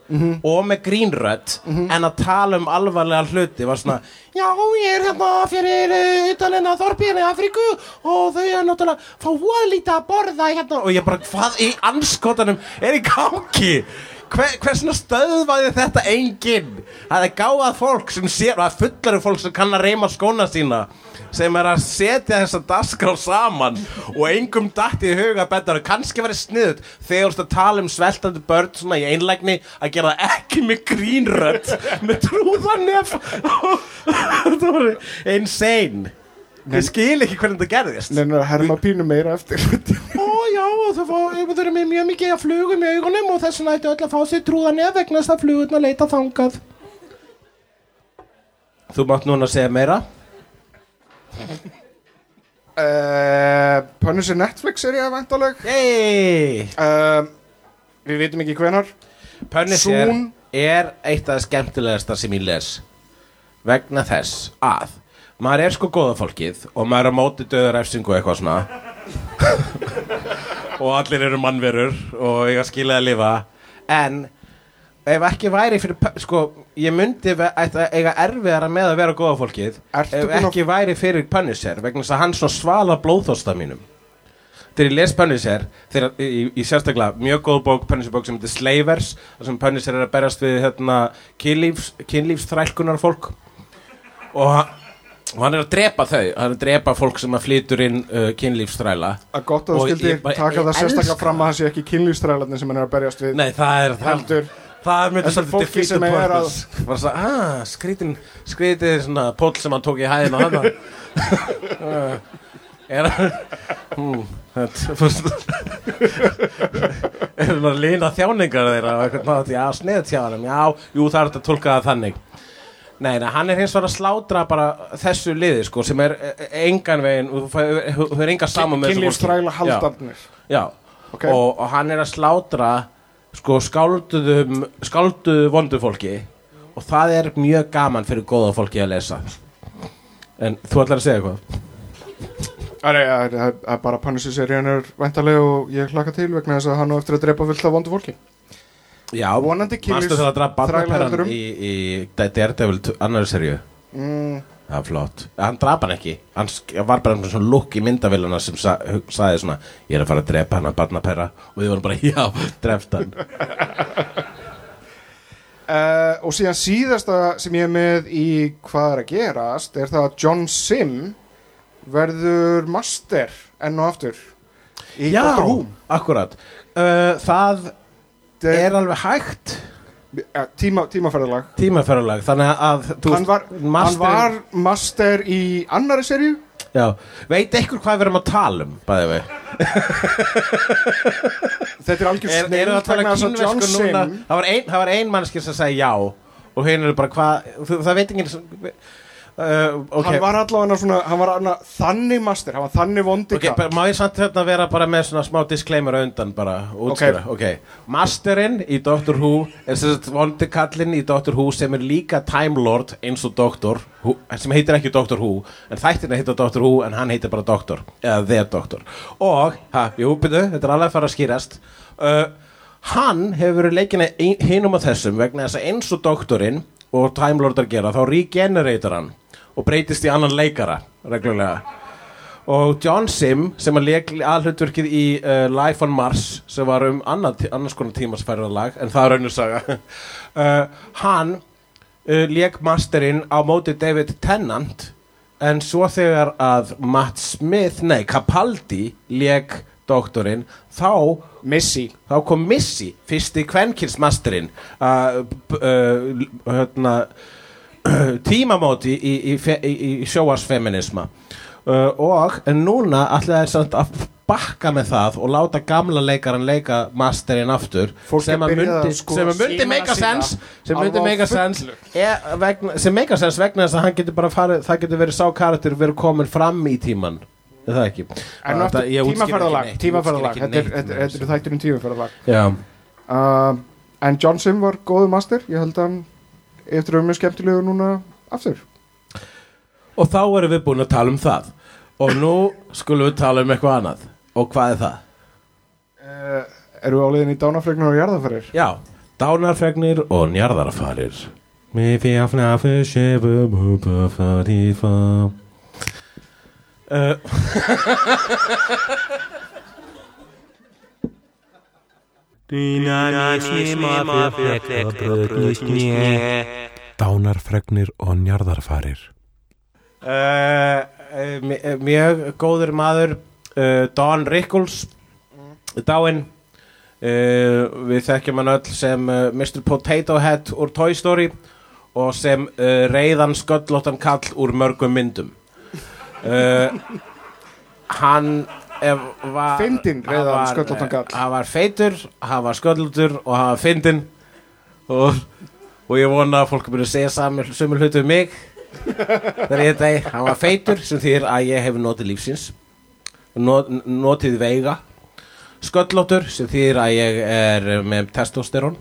og með grínrödd en að tala um alvarlega hluti var svona já ég er hérna fyrir uh, utan hérna þorpíðan í Afríku og þau er náttúrulega fá voðlítið að borða hérna. Og ég bara hvað í anskotanum er í gangi Hver, hversna stöðvaði þetta enginn? Það er gáðað fólk sem sér og það er fullari fólk sem kann að reyma skóna sína sem er að setja þessa dasgrá saman og engum datt í huga betur og kannski verið sniðut þegar þú ert að tala um sveltandi börn svona í einlægni að gera það ekki með grínrödd með trúðanef. *laughs* Þetta var insane ég skil ekki hvernig þetta gerðist neina að herma pínu meira eftir Ó já, og þau eru með mjög mikið að flugum í augunum og þess vegna ættu öll að fá sér trúðan eða vegna þess að flugurna leita þangað. Þú mátt núna segja meira. uh, Punisher Netflix er ég væntaleg Yey! uh, við vitum ekki hvenar Punisher Soon. er eitt af það skemmtilegasta sem ég les vegna þess að maður er sko góða fólkið og maður er á móti döðarefsingu eitthvað svona. *laughs* Og allir eru mannverur og eiga skilja að lifa. En ef ekki væri fyrir sko, ég myndi að eiga erfiðara með að vera góða fólkið Ertu ef búin að- ekki væri fyrir Punisher vegna þess að hann svona svala blóðþósta mínum. Þegar ég les Punisher þegar, í, í sérstaklega mjög góð bók Punisher bók sem heitir Slavers sem Punisher er að berast við hérna, kynlífs, kynlífsþrælkunar fólk og hann, og hann er að drepa þau hann er að drepa fólk sem að flytur inn uh, kynlífsþræla. Að gott að Og þú skildi ég taka ég það sérstaklega fram að það. sé ekki kynlýstrælarnir sem hann er að berjast við Nei, það er heldur það er svolítið fólki sem the er að- purpose Bara svo, ah, skrítin skrítið svona póll sem hann tók í hann *laughs* *laughs* er hann þetta fyrst *laughs* er hann að lína þjáningar þeirra? Og já, sneð tjáðanum já, jú, það er þetta að tólka það þannig Nei, nei, hann er hins vegar að slátra bara þessu liði, sko, sem er eh, engan veginn, þú hefur enga saman með þessu fólki. kynlýstræla Já. haldarnir Já, Ok. og, og hann er að slátra sko skálduðum skálduðu vondu fólki og það er mjög gaman fyrir góða fólki að lesa en þú ætlar að segja eitthvað Það er, það er- það er bara Punisher serían er væntalega og ég hlaka til vegna þess að hann á eftir að drepa fullt af vondu fólki Já, Vonandi kynlífs- Manstu þegar að drafa barnaperran í, í Daredevil annari serju mm, Það er flott. Hann draf hann ekki. Hann var bara svona lukk í myndavillana sem sa, sagði svona Ég er að fara að drepa hann að barnaperra. Og við vorum bara, já, dreft hann. Uh, *laughs* Og síðan síðasta sem ég er með í hvað er að gerast er það að John Sim verður master enn og aftur í Já, akkurat. Uh, Það Það er alveg hægt? Ja, tíma, tímaferðalag. Tímaferðalag þannig að þú hann var, masterinn- hann var master í annari serju já, veit ekkur hvað við erum að tala um bæði við *laughs* þetta er algjör er, núna? Sim það var ein, ein mannskir sem sagði já og hinn eru bara hvað? Það veit enginn uh, ok, hann var allavega svona, hann var allavega þannig master, hann var þannig vondi ok, bara, má ég samt hérna vera bara með svona smá disclaimer undan bara útskjöra, ok, masterinn í Doctor Who er sagt vondi kallinn í Doctor Who sem er líka Time Lord eins og Doctor Who, sem heitir ekki Doctor Who en þættina heitir Doctor Who en hann heitir bara Doctor eða The Doctor. Og, ha, jú, byrju, þetta er alveg að fara að skýrast. Uh, hann hefur verið leikina hinum á þessum vegna þess að eins og Doktorinn og Time Lordar gera þá regenerator hann og breytist í annan leikara reglulega. Og John Sim sem að leik aðhlutverkið í uh, Life on Mars sem var um annað, annars konar tímasfærðalag en það er önnur saga. Uh, *laughs* hann uh, leik masterinn á móti David Tennant en svo þegar að Matt Smith, nei Capaldi leik doktorinn þá þá kom Missy, fyrsti uh, hérna *clears throat* tímamóti í, í, í, í sjóarsfeminisma uh, og en núna ætlaði þær samt að bakka með það og láta gamla leikaran leika masterinn aftur Fólk sem er að myndi, skoða sem myndi make a sense sem myndi make a sense er, vegna, sem make a sense vegna þess að hann getur bara farið það getur verið sá karakter verið komin fram í tíman er það ekki? En ekki tímaferðalag Tímaferðalag, þetta ekki er- neitt þetta með er- þetta er þætturinn tímaferðalag. Já. uh, En John Sim var góðu master Ég held að hann eftir að mjög skemmtilegu núna aftur. Og þá erum við búin að tala um það. Og nú skulum við tala um eitthvað annað. Og hvað er það? uh, Eru við á leiðin í dánafregnar og jarðafarir? Já, dánarfregnir og njarðarfarir. Mér fjafna fyrir sjöfum Húpa fyrir fá Uh, Dánarfregnir og njarðarfarir. Uh, uh, mj- Mjög góður maður uh, Don Rickles Dáinn. Uh, Við þekkjum hann öll sem uh, Mr. Potato Head úr Toy Story Og sem uh, reyðan sköllóttan kall úr mörgum myndum. Uh, Hann var Fyndinn hann eh, kall. Hann var feitur, hann var sköllóttur og hann var fyndinn og, og ég vona að fólk er búin að segja sömu hlutu um mig þegar ég þetta hann var feitur sem þýr að ég hef notið lífsins not, notið veiga sköllóttur sem þýr að ég er með testosterón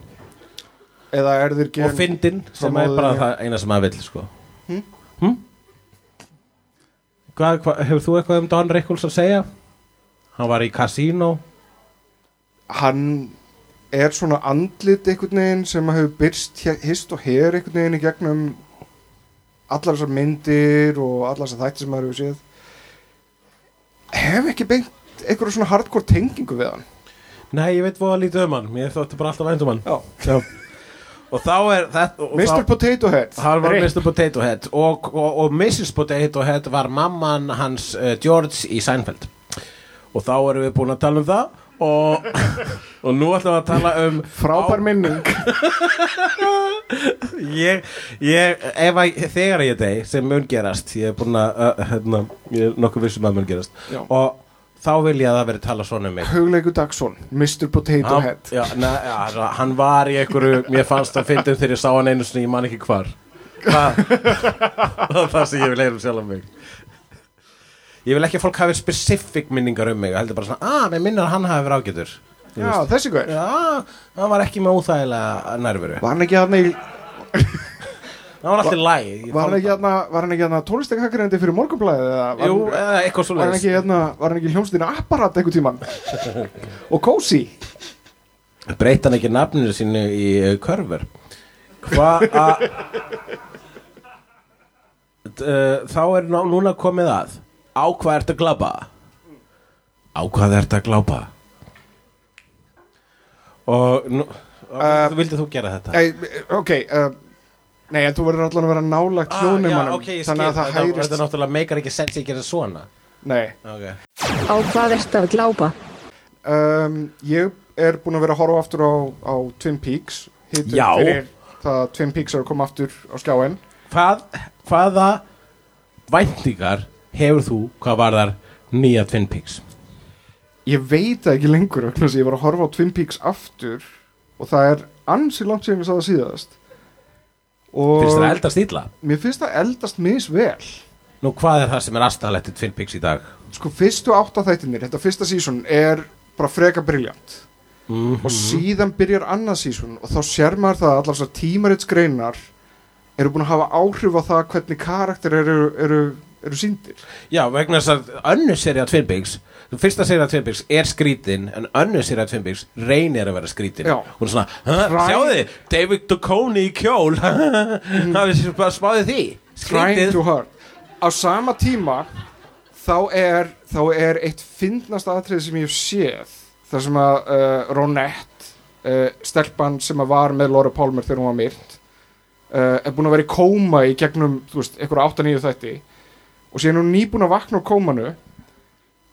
er og fyndin sem er bara það eina sem maður vill sko. hm? Hvað, hefur þú eitthvað um Don Rickles að segja? Hann var í Casino Hann er svona andlit einhvern veginn sem að hefur byrst hist og her einhvern veginn í gegnum allar þessar myndir og allar þessar þættir sem maður hefur séð hef ekki beint einhverju svona hardcore tengingu við hann Nei, ég veit hvað lítið um hann Mér þótti bara alltaf vænt um hann Já. Og þá er þetta Mr. Potato Head Hann var. Mr. Potato Head og, og, og Mrs. Potato Head var mamman hans uh, George í Seinfeld og þá erum við búin að tala um það og, *laughs* og nú ætlum við að tala um frábær minning. *laughs* Ég, ég, ef að þegar ég dey sem mun gerast ég er búin að, uh, hérna, ég er nokkuð vissum að mun gerast. Já. og þá vil ég að það veri tala svona um mig. Hugleiku Dagsson, Mr. Potato hann, Head. já, na, já, altså, hann var í einhverju mér fannst að fyndum þegar ég sá hann einu sinni ég man ekki hvar. *laughs* Það, það er það sem ég vil heyra um sjálf mig ég vil ekki að fólk hafi specific minningar um mig heldur bara svona, að, mér minnir að hann hafi verið ágætur. Já, þessi hver já, hann var ekki með óþægilega nærveru. Var hann ekki hann í *laughs* hann var alltaf læg Var hann ekki hérna Var hann ekki hérna tónlistakakrendi fyrir morgunblæði eða var, jú, eða eitthvað svo var hann ekki hérna Var hann ekki hljómsdýna apparat einhver tíman *laughs* Og Cozy? Breyta hann ekki nafninu sínu í uh, körfur hvað að uh, *laughs* þá er ná, núna komið að á hvað ertu að glápa? Á hvað ertu að glápa? Og nú, uh, vildi þú gera þetta? Ei, Ok uh, Nei, en þú verður allan að vera nálagt Ah, hljónum já, ok, ég skil, Þannig að það hærist þetta náttúrulega meikar ekki sens ég gera svona. Nei. Okay. Á hvað ertu að glápa? um, Ég er búin að vera að horfa aftur á, á Twin Peaks Hittum Já. fyrir það að Twin Peaks er að koma aftur á skjáin hvað, hvaða væntingar hefur þú hvað var þar nýja Twin Peaks? Ég veit ekki lengur að ég var að horfa á Twin Peaks aftur og það er ansi langt sem ég sá það síðast. Og finnst það eldast illa? Mér finnst það eldast misvel. Nú hvað er það sem er aðstæðalegt í Twin Peaks í dag? Sko fyrstu átta þættinir, þetta fyrsta sísón er bara freka briljant. Mm og síðan byrjar annað sísón og þá sér maður það að allar þessar tímaritsgreinar eru búin að hafa áhrif á það hvernig karakter eru, eru, eru síndir Já, vegna þess að önnu af Twin Peaks Fyrsta af Twin Peaks er skrítin En önnu af Twin Peaks reynir að vera skrítin. Já. Hún er svona, "Huh, Try- sjáðu David Duchovny í kjól. *laughs* Bara spáðið því. Skrítið. á sama tíma þá er, þá er eitt fyndnast aðtrið sem ég séð þar sem að uh, Ronette uh, stelpan sem að var með Laura Palmer þegar hún var myrt uh, er búin að vera í kóma í gegnum þú veist, einhverja 8-9 þætti. Og síðan er hún nýbúin að vakna úr kómanu.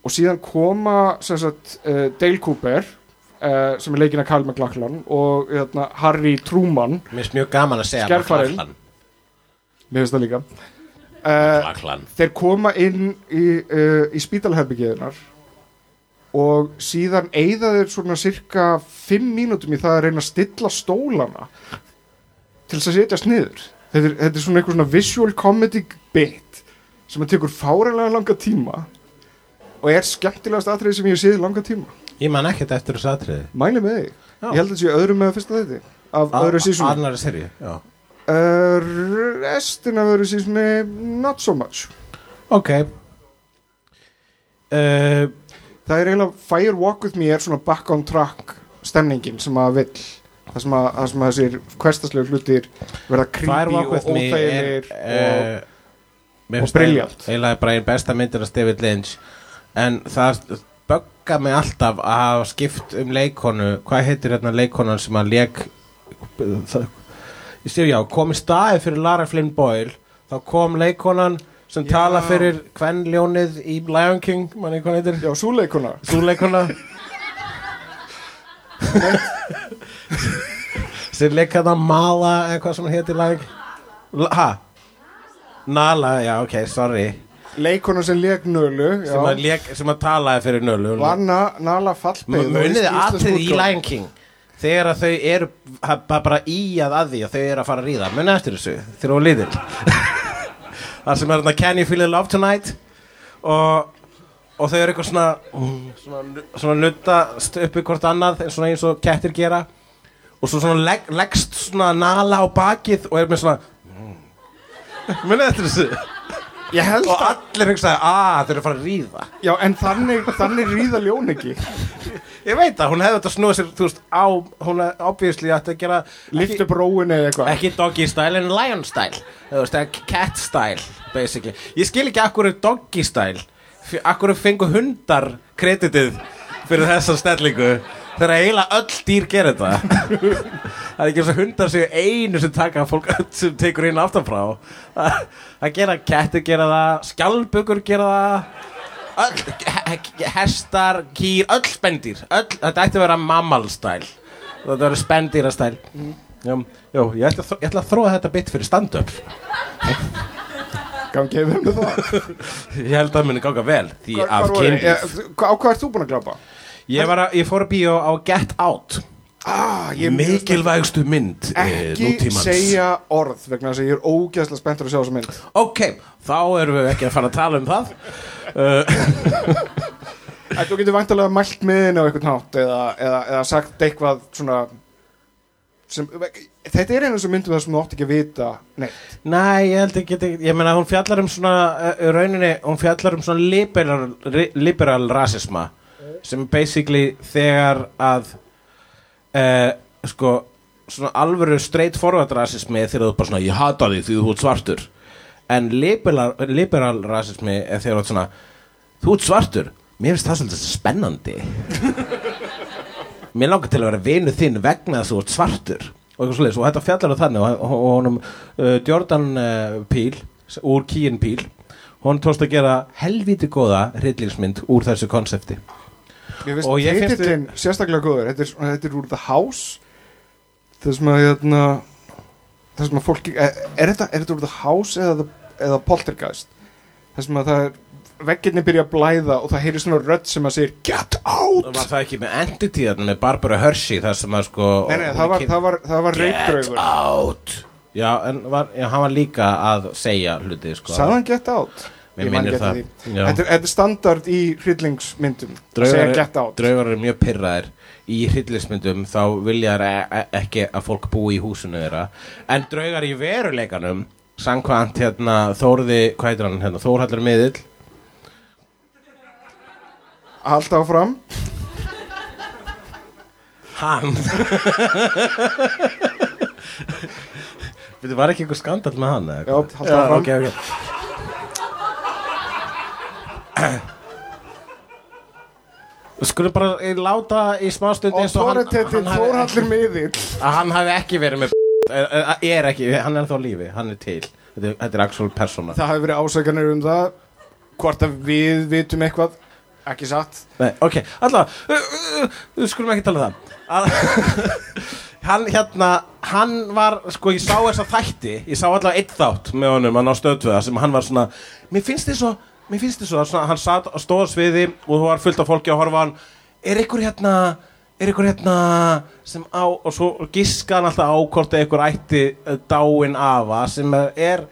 Og síðan koma sem sagt, uh, Dale Cooper uh, sem er leikinn að Kyle MacLachlan og hérna, Harry Truman. Mér finnst mjög gaman að segja Skjærfarinn. McLachlan. Mér finnst það líka. McLachlan. þeir koma inn í, í spítalherbyggiðunar og síðan eyða þeir svona cirka 5 mínútum í það að reyna að stilla stólana til þess að setjast niður. Þetta er, þetta er svona eitthvað svona visual comedy bit sem að tekur fárælega langa tíma og er skemmtilegast atriði sem ég séð langa tíma. Ég man ekkert eftir þessu atriði. Mæli með þig, ég held að þetta sé öðru með fyrsta þetta af öðru sísoni Annari serið, já. Uh, restin af öðru sísoni not so much. Ok. Uh, Það er eiginlega Fire Walk With Me er svona back on track stemningin sem að vill það sem að, það sem að þessir hverstaslegu hlutir verða creepy og óþægilegir uh, mér og finnst það brilliant. eiginlega bara einn besta myndir af David Lynch. En það bögga mig alltaf að hafa skipt um leikonu hvað heitir hérna leikonan sem að leik ég sé já, kom í staði fyrir Lara Flynn Boyle. Þá kom leikonan sem Já. tala fyrir kvenljónið í Lion King manni hvað heitir. Já, súleikuna Sú leikona *laughs* sem leika það Mala eða hvað sem heitir lag. La- ha? Nala, já ok, sorry. Leikona sem leik nölu sem að, leik, sem að talaði fyrir nölu. Var na, Nala Fallbeig Muniði atrið í Lion King? Þegar að þau eru bara í að að því að þau eru að fara að ríða. Munið eftir þessu, þegar þú líðil *laughs* það sem er þarna Can you feel the love tonight? Og, og þau eru eitthvað svona svona, svona nuttast uppi hvort annað eins og, kettir gera. Og svo svona leg, leggst svona nala á bakið og er með svona *laughs* munið eftir þessu. Og allir hugsaði að þau eru að fara að ríða já, en þannig þannig ríða ljón ekki. Ég veit að hún hefði þetta snúið sér, þú veist, á, hún er obviously ætti að gera Lift upp róin eða eitthvað. Ekki doggy style en lion style. Eða cat style basically, ég skil ekki akkur doggy style akkur fengu hundar kreditið fyrir þessa stellingu? Þegar eiginlega öll dýr gerir þetta. Það er ekki eins og hundar séu einu sem taka fólk sem tekur inn aftan frá. Það, gera kettir gera það skjálbugur gera það öll, he- he- hestar, kýr, öll spendir öll, þetta ætti að vera mammal style. Þetta verður spendýra stæl já, já, ég ætla, að þró- ég ætla að þróa þetta bit fyrir stand-up Gangi hefur með það. Ég held að það muni ganga vel því Hvar- af hvar voru- kynlíf Eh, Á hvað ert þú búin að glápa? ég, var að, ég fór að bíó á Get Out. Ah, ég mikilvægstu mynd eh, ekki nútímans. segja orð vegna þess að ég er ógeðslega spenntur að sjá þessa mynd. Ok, þá erum við ekki að fara að tala um það. *laughs* Æ, Þú getur vantarlega mælt henni á eitthvað nátt eða, eða, eða sagt eitthvað svona sem, þetta er einu sem myndum það sem þú átt ekki að vita Nei, Nei, ég held ekki, ég meina hún fjallar um svona, uh, rauninni, hún fjallar um svona liberal, liberal rasisma sem basically þegar að uh, sko, svona alvöru straight forward rasismi er þegar þú bara svona, ég hata því því þú ert svartur. En liberal, liberal rasismi er þegar þú ert svona þú ert svartur, mér finnst það svolítið spennandi *laughs* mér langar til að vera vinu þinn vegna þess að þú ert svartur og eitthvað svoleiðis. Og þetta fjallar um þannig og, og, honum uh, Jordan uh, s- úr Keen Peele hún tókst að gera helviti góða hryllingsmynd úr þessu konsepti. Og ég finnst titillin sérstaklega góður. Þetta er, þetta er úr The House. Það sem að hérna, það sem að fólki er, er, þetta, er þetta úr The House eða, eða Poltergeist? Það sem að það er veggirni byrja að blæða og það heyrir svona rödd sem að segir Get out! Var það ekki með Entity þarna með Barbara Hershey þar sem að sko Nei, nei, það var, það var, það var Get out! Já, en var, já, hann var líka að segja hluti sko. Sagði hann Get out? Ég minnir það. Þetta er, er standard í hryllingsmyndum segja Get out. draugar eru mjög pyrraðir í hryllismyndum þá vilja þær e e ekki að fólk búi í húsinu þeirra. En draugar í veruleikanum samkvæmt hérna Þórði, hvað heitir hann hérna, Þórhallur miðill Halda áfram. Hann. Þetta var ekki einhver skandal með hann Já, haltu áfram. ok, ok. Skulum bara eh, láta í smástund Og eins og hann, hann, hafi hann hafi ekki verið með er, ekki, hann er þá lífi, hann er til. Þetta er, þetta er actual persóna. Það hafi verið ásakanir um það Hvort að við vitum eitthvað Ekki satt? Nei, ok, uh, uh, Skulum ekki tala um það. Að, *laughs* Hann hérna Hann var, sko, ég sá þessa þætti Ég sá allavega einn þátt með honum Hann á stöðtöða sem hann var svona Mér finnst þið svo, mér finnst þið svo svona, Hann satt á stóða sviði og þú var fullt af fólki að horfa hann. Er ykkur hérna Er ykkur hérna sem á Og svo giska hann alltaf á hvort að ykkur ætti eh, dáin afa Sem er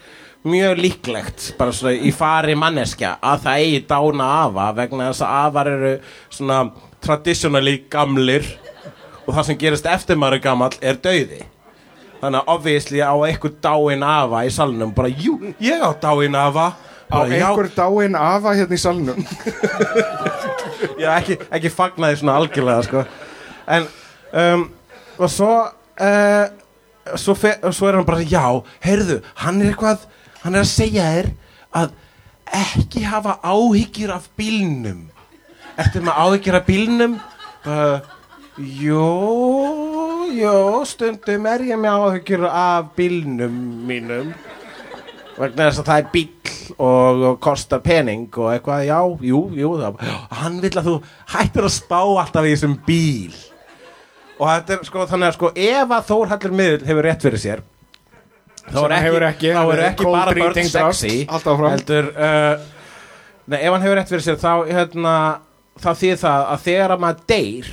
mjög líklegt bara svona í fari manneskja að það eigi dána afa vegna þess að afar eru svona traditionally gamlir og það sem gerist eftir maður gamall er dauði. Þannig að obviously á einhver dáin afa í salnum bara jú, ég á dáin afa. Á bara, já, einhver dáin afa hérna í salnum. *laughs* Já, ekki, ekki fagnaði svona algjörlega sko. en um, og svo uh, svo, fe, svo er hann bara já, heyrðu, hann er eitthvað hann er að segja þér að ekki hafa áhyggjur af bílnum. Ertu með áhyggjur af bílnum? Uh, jó jó, stundum er ég með áhyggjur af bílnum mínum. Vegna þess að það er bíl og, og kostar pening og eitthvað, já, jú, jú það, hann vil að þú hættir að spá alltaf í þessum bíl. Og þetta er sko þannig að sko ef að Þórhallur miðl hefur rétt fyrir sér þá er ekki, þá er ekki bara börn sexy heldur uh, nei, ef hann hefur rétt fyrir sér þá hérna, þá þýðir það að þegar að maður deyr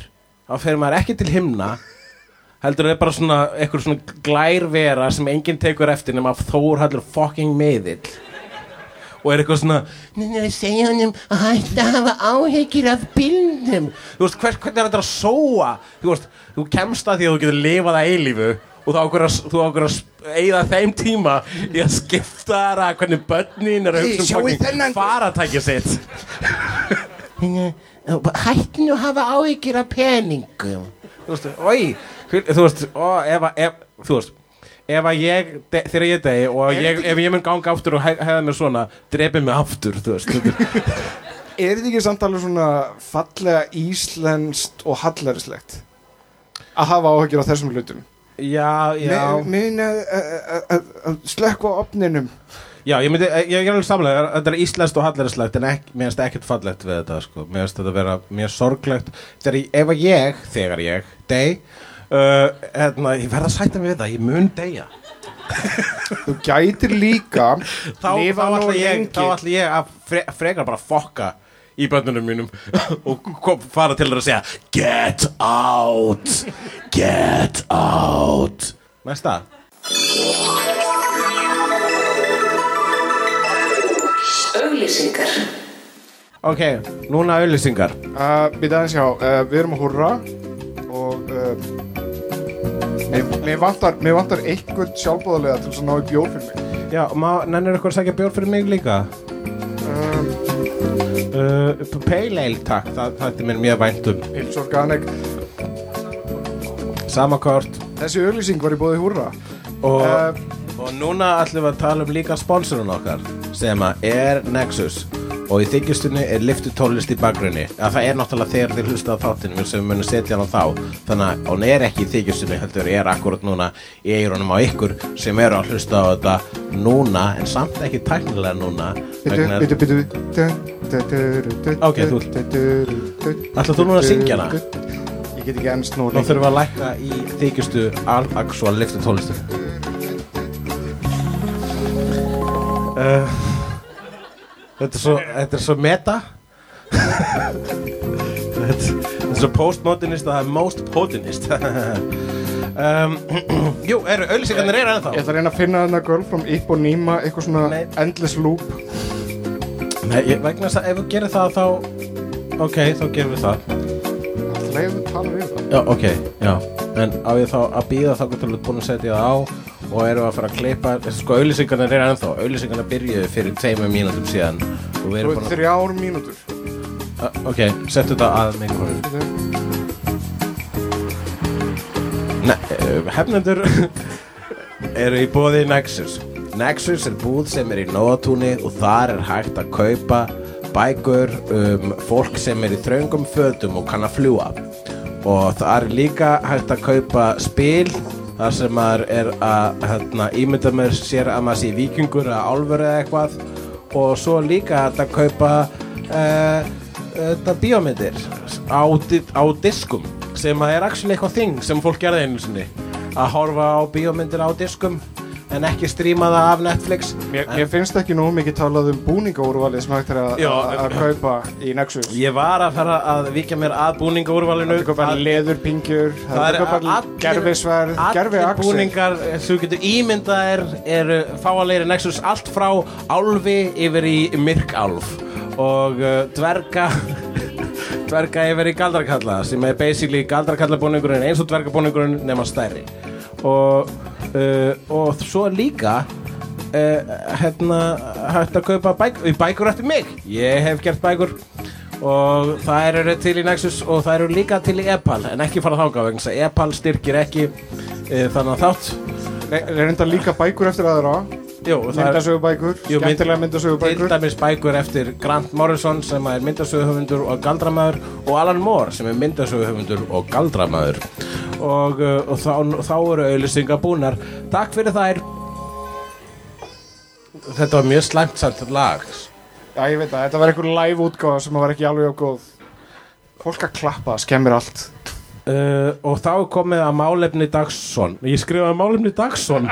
þá fer maður ekki til himna heldur það er bara svona eitthvað svona glærvera sem enginn tekur eftir nema Þórhallur fucking miðill. Og er eitthvað svona Nei, segja hann um að hætta að hafa áhyggjur af bílnum. Þú veist, hvernig er þetta að sóa? Þú veist, þú kemst að því að þú getur lifað að eilífu og þú okkur að eigða þeim tíma í að skipta þar að hvernig börnin er að Hey, hugsa um þennan- faratækja sitt. Hættinu að hafa áhyggjur af peningum. Þú veist, oi þú veist, ó, ef, að- þú veist ef að ég, de, þegar ég degi og ég, ef ég mun ganga aftur og he- hefða mér svona drepi mig aftur, þú veist. *laughs* Er- þetta ekki samt alveg svona fallega íslenskt og hallærislegt að hafa áhyggjur á þessum hlutum? Já, já Mun að- að að- að slökka opninum Já, ég myndi, ég er alveg samlega, þetta er íslenskt og hallærislegt en ekki, mér finnst ekkert fallegt við þetta, sko. Mér finnst þetta vera mjög sorglegt. Þegar ég, ef að ég, þegar ég, dey, uh, hérna, ég verð að sætta mig við það, ég mun deyja. Þú gætir líka Þá, þá ætla ég, ég að fre, frekar bara fokka í bönnunum mínum *laughs* og kom, fara til þeirra að segja Get out, get out. Næsta. Auglýsingar. Ok, núna auðlýsingar. uh, Við aðeins já, uh, við erum að hurra og uh, mér, vantar, vantar einhvern sjálfbóðarlega til að ná í bjór fyrir mig Já, nennir ykkur að segja bjór fyrir mig líka? Uh, Pale Ale, takk, það, það er mér mjög vænt um. Pils Organic. Samakort Þessi auglýsing var í bóði húrra. Og, uh, og núna ætlum við að tala um líka sponsorun okkar sem er Nexus og í þykjustunni er liftu tólist í bakgrunni. Að það er náttúrulega þegar þið hlusta á þáttinu sem við munum setja hann á þá. Þannig að hún er ekki í þykjustunni heldur er akkurat núna í eirunum á ykkur sem eru að hlusta á þetta núna en samt ekki tæknilega núna Bitu, bitu, bitu Ok, þú- Ætlar þú núna að syngja hana? Ég get ekki ennst nú Nú þurfum við að lækka í þykjustu al-actual liftu tólistu uh, Þetta er svo Þetta er svo meta. Þetta er svo postmodernist og það er most potinist um, Jú, eru auðlýsingarnir eru Ég ennþá ætla að reyna að finna þarna girl from Iponema eitthvað svona Nei. endless loop. Nei, ég, vegna þess að ef við gerum það þá Ok, þá gerum við það. Alltaf leiðum við tala við það Já, ok, já. En á ég þá að býða þá til við búin að setja það á og erum að fara að klippa sko auðlýsingarnir eru ennþá auðlýsingarnir byrjuðu fyrir tveimur mínútum síðan. Og við erum að þrjár mínútur. Uh, ok, settu þetta að Nei, uh, hefnendur *laughs* eru í bóði Nexus. Nexus er búð sem er í Nóatúni og þar er hægt að kaupa bækur um fólk sem er í þröngum fötum og kann að fljúa og það er líka hægt að kaupa spil þar sem maður er að hérna, ímynda með sér að maður sé vikingur eða álfur eða eitthvað. Og svo líka að kaupa uh, þetta bíómyndir á, á diskum sem að er actually eitthvað þing sem fólk gerði einu sinni. Að horfa á bíómyndir á diskum en ekki stríma það af Netflix. Mér, mér finnst ekki nú mikið talað um búningaúrvalið sem hægt er að- kaupa í Nexus. Ég var að fara að vikja mér að búningaúrvalinu. Það er bara leðurpingjur Það er bara gerfisverð, gerfi Allir axel búningar sem þú getur ímyndað er eru fáanlegri Nexus. Allt frá álfi yfir í myrkálf og uh, dverga *laughs* dverga yfir í galdrakalla sem er basically galdrakalla búningurinn eins og dverga búningurinn nema stærri. Og, uh, og svo líka uh, hérna hægt að kaupa bæk, bækur eftir mig. Ég hef gert bækur og það eru til í Nexus og það eru líka til í Epal en ekki fara þáka vegna þess að Epal styrkir ekki uh, þannig að þátt Reynda líka bækur eftir aðra. Jú, og það er Myndasögu bækur, Jú, mynd- skemmtilega myndasögu til bækur dæmis bækur eftir Grant Morrison sem er myndasöguhöfundur og galdramæður og Alan Moore sem er myndasöguhöfundur og galdramæður og, uh, og þá, þá eru auðlýsingar búnar. Takk fyrir þær. Þetta var mjög slæmt samt lag. Já, ég veit að þetta var einhver live útgáða sem var ekki alveg á góð. Fólk að klappa, skemmir allt. Uh, og þá komið að málefni Dagsson. Ég skrifaði málefni Dagsson.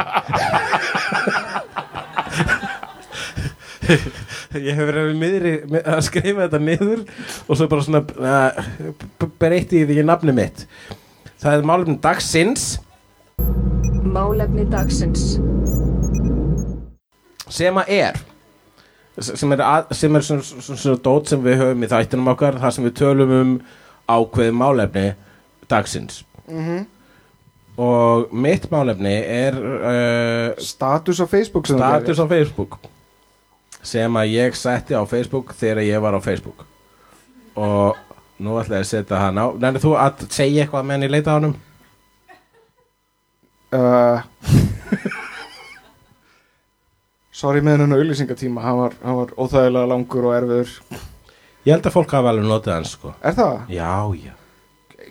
Ég hef verið miðri með að skrifa þetta niður og svo bara svona uh, breytti ég því nafni mitt Það er málefni Dagsins. Málefni dagsins. sem að er sem er, að, sem er svona, svona, svona dót sem við höfum í þættinum okkar þar sem við tölum um ákveð málefni dagsins. Mhm. og mitt málefni er uh, Status á Facebook status á Facebook. Sem að ég setti á Facebook þegar ég var á Facebook. Og Nú ætla ég að setja hann á Nennir þú að segja eitthvað meðan ég leita á honum? uh, Sorry með hennan auðlýsingatíma hann var, hann var óþægilega langur og erfiður Ég held að fólk hafa alveg notið hans sko Er það? Já, já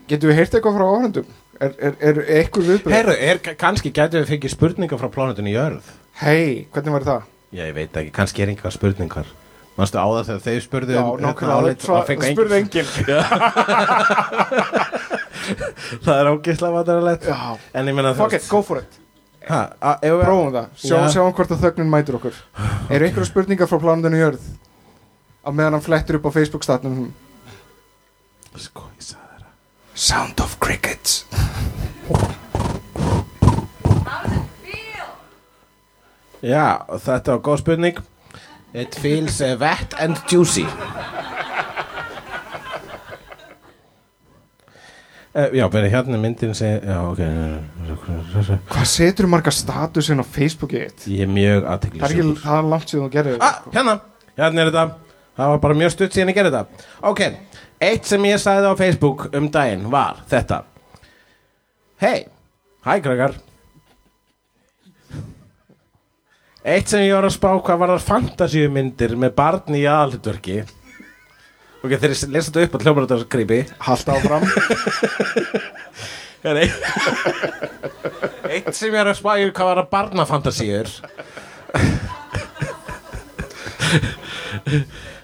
Getum við heyrt eitthvað frá áhörndum? Er, er, er eitthvað viðbyrð? Herru, er, kannski gætu við fengið spurningar frá plánutinu Jörð Hei, hvernig var það? Já, ég veit ekki, kannski er einhver spurningar Manstu á það þegar þeir spurðu Já, um, hérna, nákvæmlega fengu Spurði engin- enginn. Það er ógislega vandaralegt Já, En ég meina fuck it, go for it. Ha, a, Prófum það, Sjá, Já. sjáum hvort að þögnin mætur okkur. *sighs* Eru einhverja spurningar frá plánundinu jörð? Á meðan hann flettur upp á Facebook statnum Sko, ég sagði það. Sound of crickets. Já, og þetta var góð spurning It feels uh, wet and juicy. Uh, Já, beri hérna er myndin seg, Já, ok. Hvað setur marga statusinn á Facebookið þitt? Ég er mjög Það er ekki það er langt síðan þú gerir Ah, hérna, hérna er þetta. Það var bara mjög stutt síðan ég gerði þetta. Ok, eitt sem ég sagði á Facebook um daginn var þetta. Hei, hæ krakkar Eitt sem ég var að spá hvað var það fantasíumyndir með barni í aðalhutverki Ok, ég lesa þetta upp að hljómar þetta grípi Hallt áfram. Það eitt sem ég er að spá hvað var að barnafantasíur.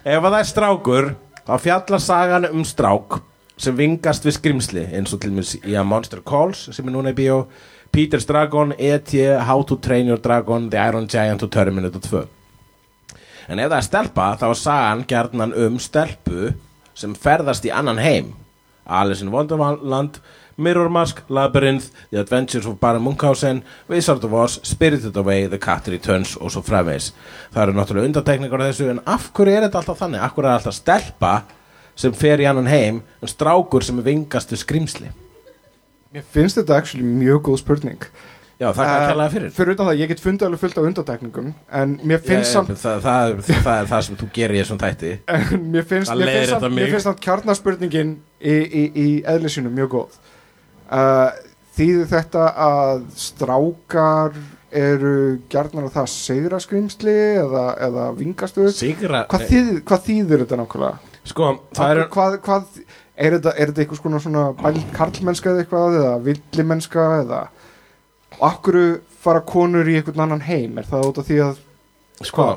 Ef að það er strákur þá fjallar sagan um strák sem vingast við skrimsli eins og til mér í að Monster Calls sem er núna í bíó Peter's Dragon, E.T. How to Train Your Dragon, The Iron Giant og Terminator 2 En ef það er stelpa þá er sagan gjarnan um stelpu sem ferðast í annan heim Alice in Wonderland, Mirror Mask, Labyrinth, The Adventures of Baron Munchausen, Wizard of Oz, Spirited Away, The Cat Returns og svo framvegs. Það eru náttúrulega undantekningar á þessu en af hverju er þetta alltaf þannig? Af hverju er alltaf stelpa sem fer í annan heim en strákur sem er vingast við skrimsli? Mér finnst þetta actually mjög góð spurning Já, það Eh, að kella það fyrir. Fyrir utan það, ég get fundið alveg fullt af undantekningum En mér finnst samt það, það, það, er það sem þú gerir í þessum þætti. *laughs* En mér finnst, Það leiðir þetta mig. mér finnst samt kjarnaspurningin í, í, í eðlisinu mjög góð uh, Þýðir þetta að strákar eru gjarnar að það segra skrimsli eða, eða vingastu Sigra... hvað, þýðir, hvað þýðir þetta nákvæmlega? Sko, það Hvað, eru... hvað, hvað, er, þetta, þetta eitthvað svona, svona karlmennska eða eitthvað eða villimennska eða og akkur fara konur í einhvern annan heim? Er það út af því að Sko,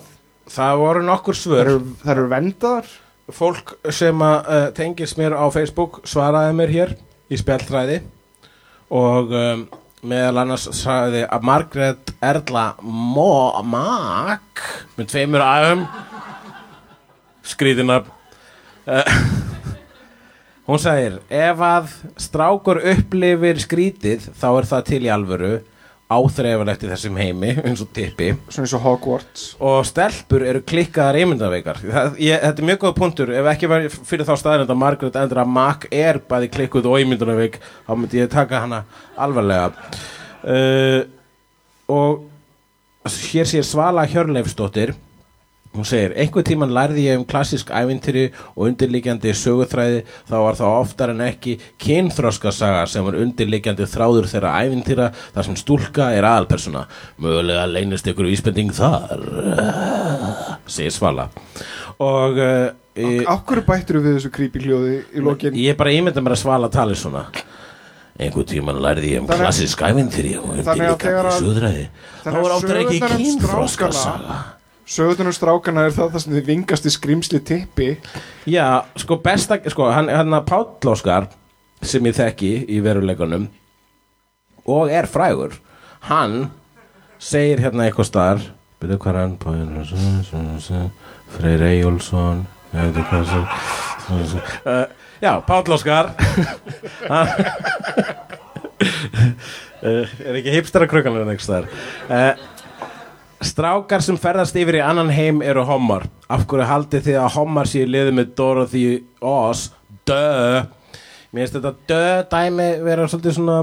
það voru nokkur svör. það eru vendar Fólk sem að uh, tengist mér á Facebook svaraði mér hér í spjalltræði og um, meðal annars sagði að Margrét Erla Mo Mack með tveimur aðum skrítina uh, hún sagðir ef að strákur upplifir skrítið þá er það til í alvöru áþreifalegt í þessum heimi *laughs* eins og tippi. Svona eins og Hogwarts. Og stelpur eru klikkaðar ímyndaveikar. Þetta er mjög góð punktur. Ef ekki fyrir þá staðin að Margaret Endra Mack er bæði klikkuð og ímyndaveik þá myndi ég taka hana alvarlega. Uh, og hér sér Svala Hjörleifsdóttir hún segir, einhver tíman lærði ég um klassísk ævintýri og undirliggjandi söguþræði. Þá var það oftar en ekki kynþroskasaga sem var undirliggjandi þráður þeirra ævintýra þar sem stúlka er aðalpersona. Mögulega leynist ykkur vísbending þar segir Svala. Og uh, Akkur bættur við þessu creepy hljóði í lokin? Ég bara ímynda mér að Svala tali svona. Einhver tíman lærði ég um klassísk ævintýri og að- söguþræði. þá var oftar ekki um kynþroskasaga Sögutunum strákana er það það sem þið vingast í skrimsli tippi. Já, sko besta, sko, hann, hann að Páll Óskar sem ég þekki í veruleikunum og er frægur hann segir hérna eitthvað staðar byrju hvað er hann Freyr uh, Já, Páll Óskar. Hann- *laughs* uh, er ekki hipstara krukkan en eitthvað staðar? Uh, Strákar sem ferðast yfir í annan heim eru hommar. Af hverju haldið þið að hommar séu liðið með Dorothy Oz? Dö. Mér finnst þetta dö dæmi vera svolítið svona...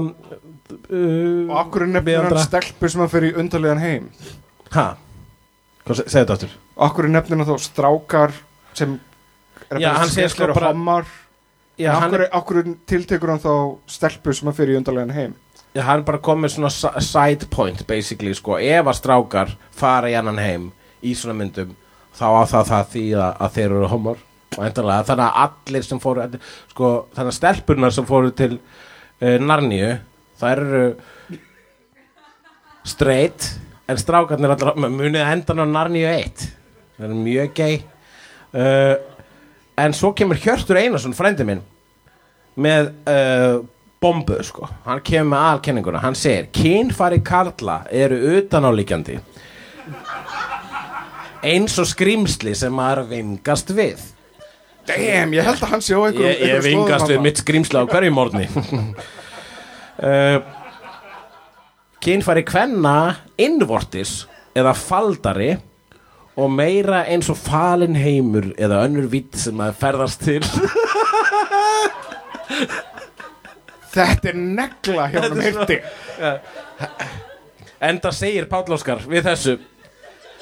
Uh, og akkur er nefnir hann stelpur sem hann fer í undarlegan heim Ha? Hvað se- segðu þetta aftur? og akkur er nefnir hann þá strákar sem er Já, hann segir sko eru bara- hommar Já, hann, okkur, okkur tiltekur hann þá stelpu sem að fyrir í undarlegan heim hann bara komið svona si- side point basically sko, ef að strákar fara í annan heim í svona myndum þá á það það því að, að þeir eru homar þannig að allir sem fóru sko, þannig að stelpurnar sem fóru til uh, Narníu þær eru straight en strákarnir allir munið endan á Narníu 1 það er mjög gay. Uh, en svo kemur Hjörtur Einarsson frændi minn með uh, bombu sko. Hann kemur með alkenninguna, hann segir kynfæri karla eru utanáliggjandi. Eins og skrýmsli sem maður vingast við. Damn, ég held að hann á einhverjum ég, ég vingast við mitt skrýmsli á hverju morgni. Uh, kynfæri kvenna innvortis eða faldari og meira eins og falin heimur eða önnur vitt sem maður ferðast til Þetta er negla hjá hann hirti Enda segir Páll Óskar við þessu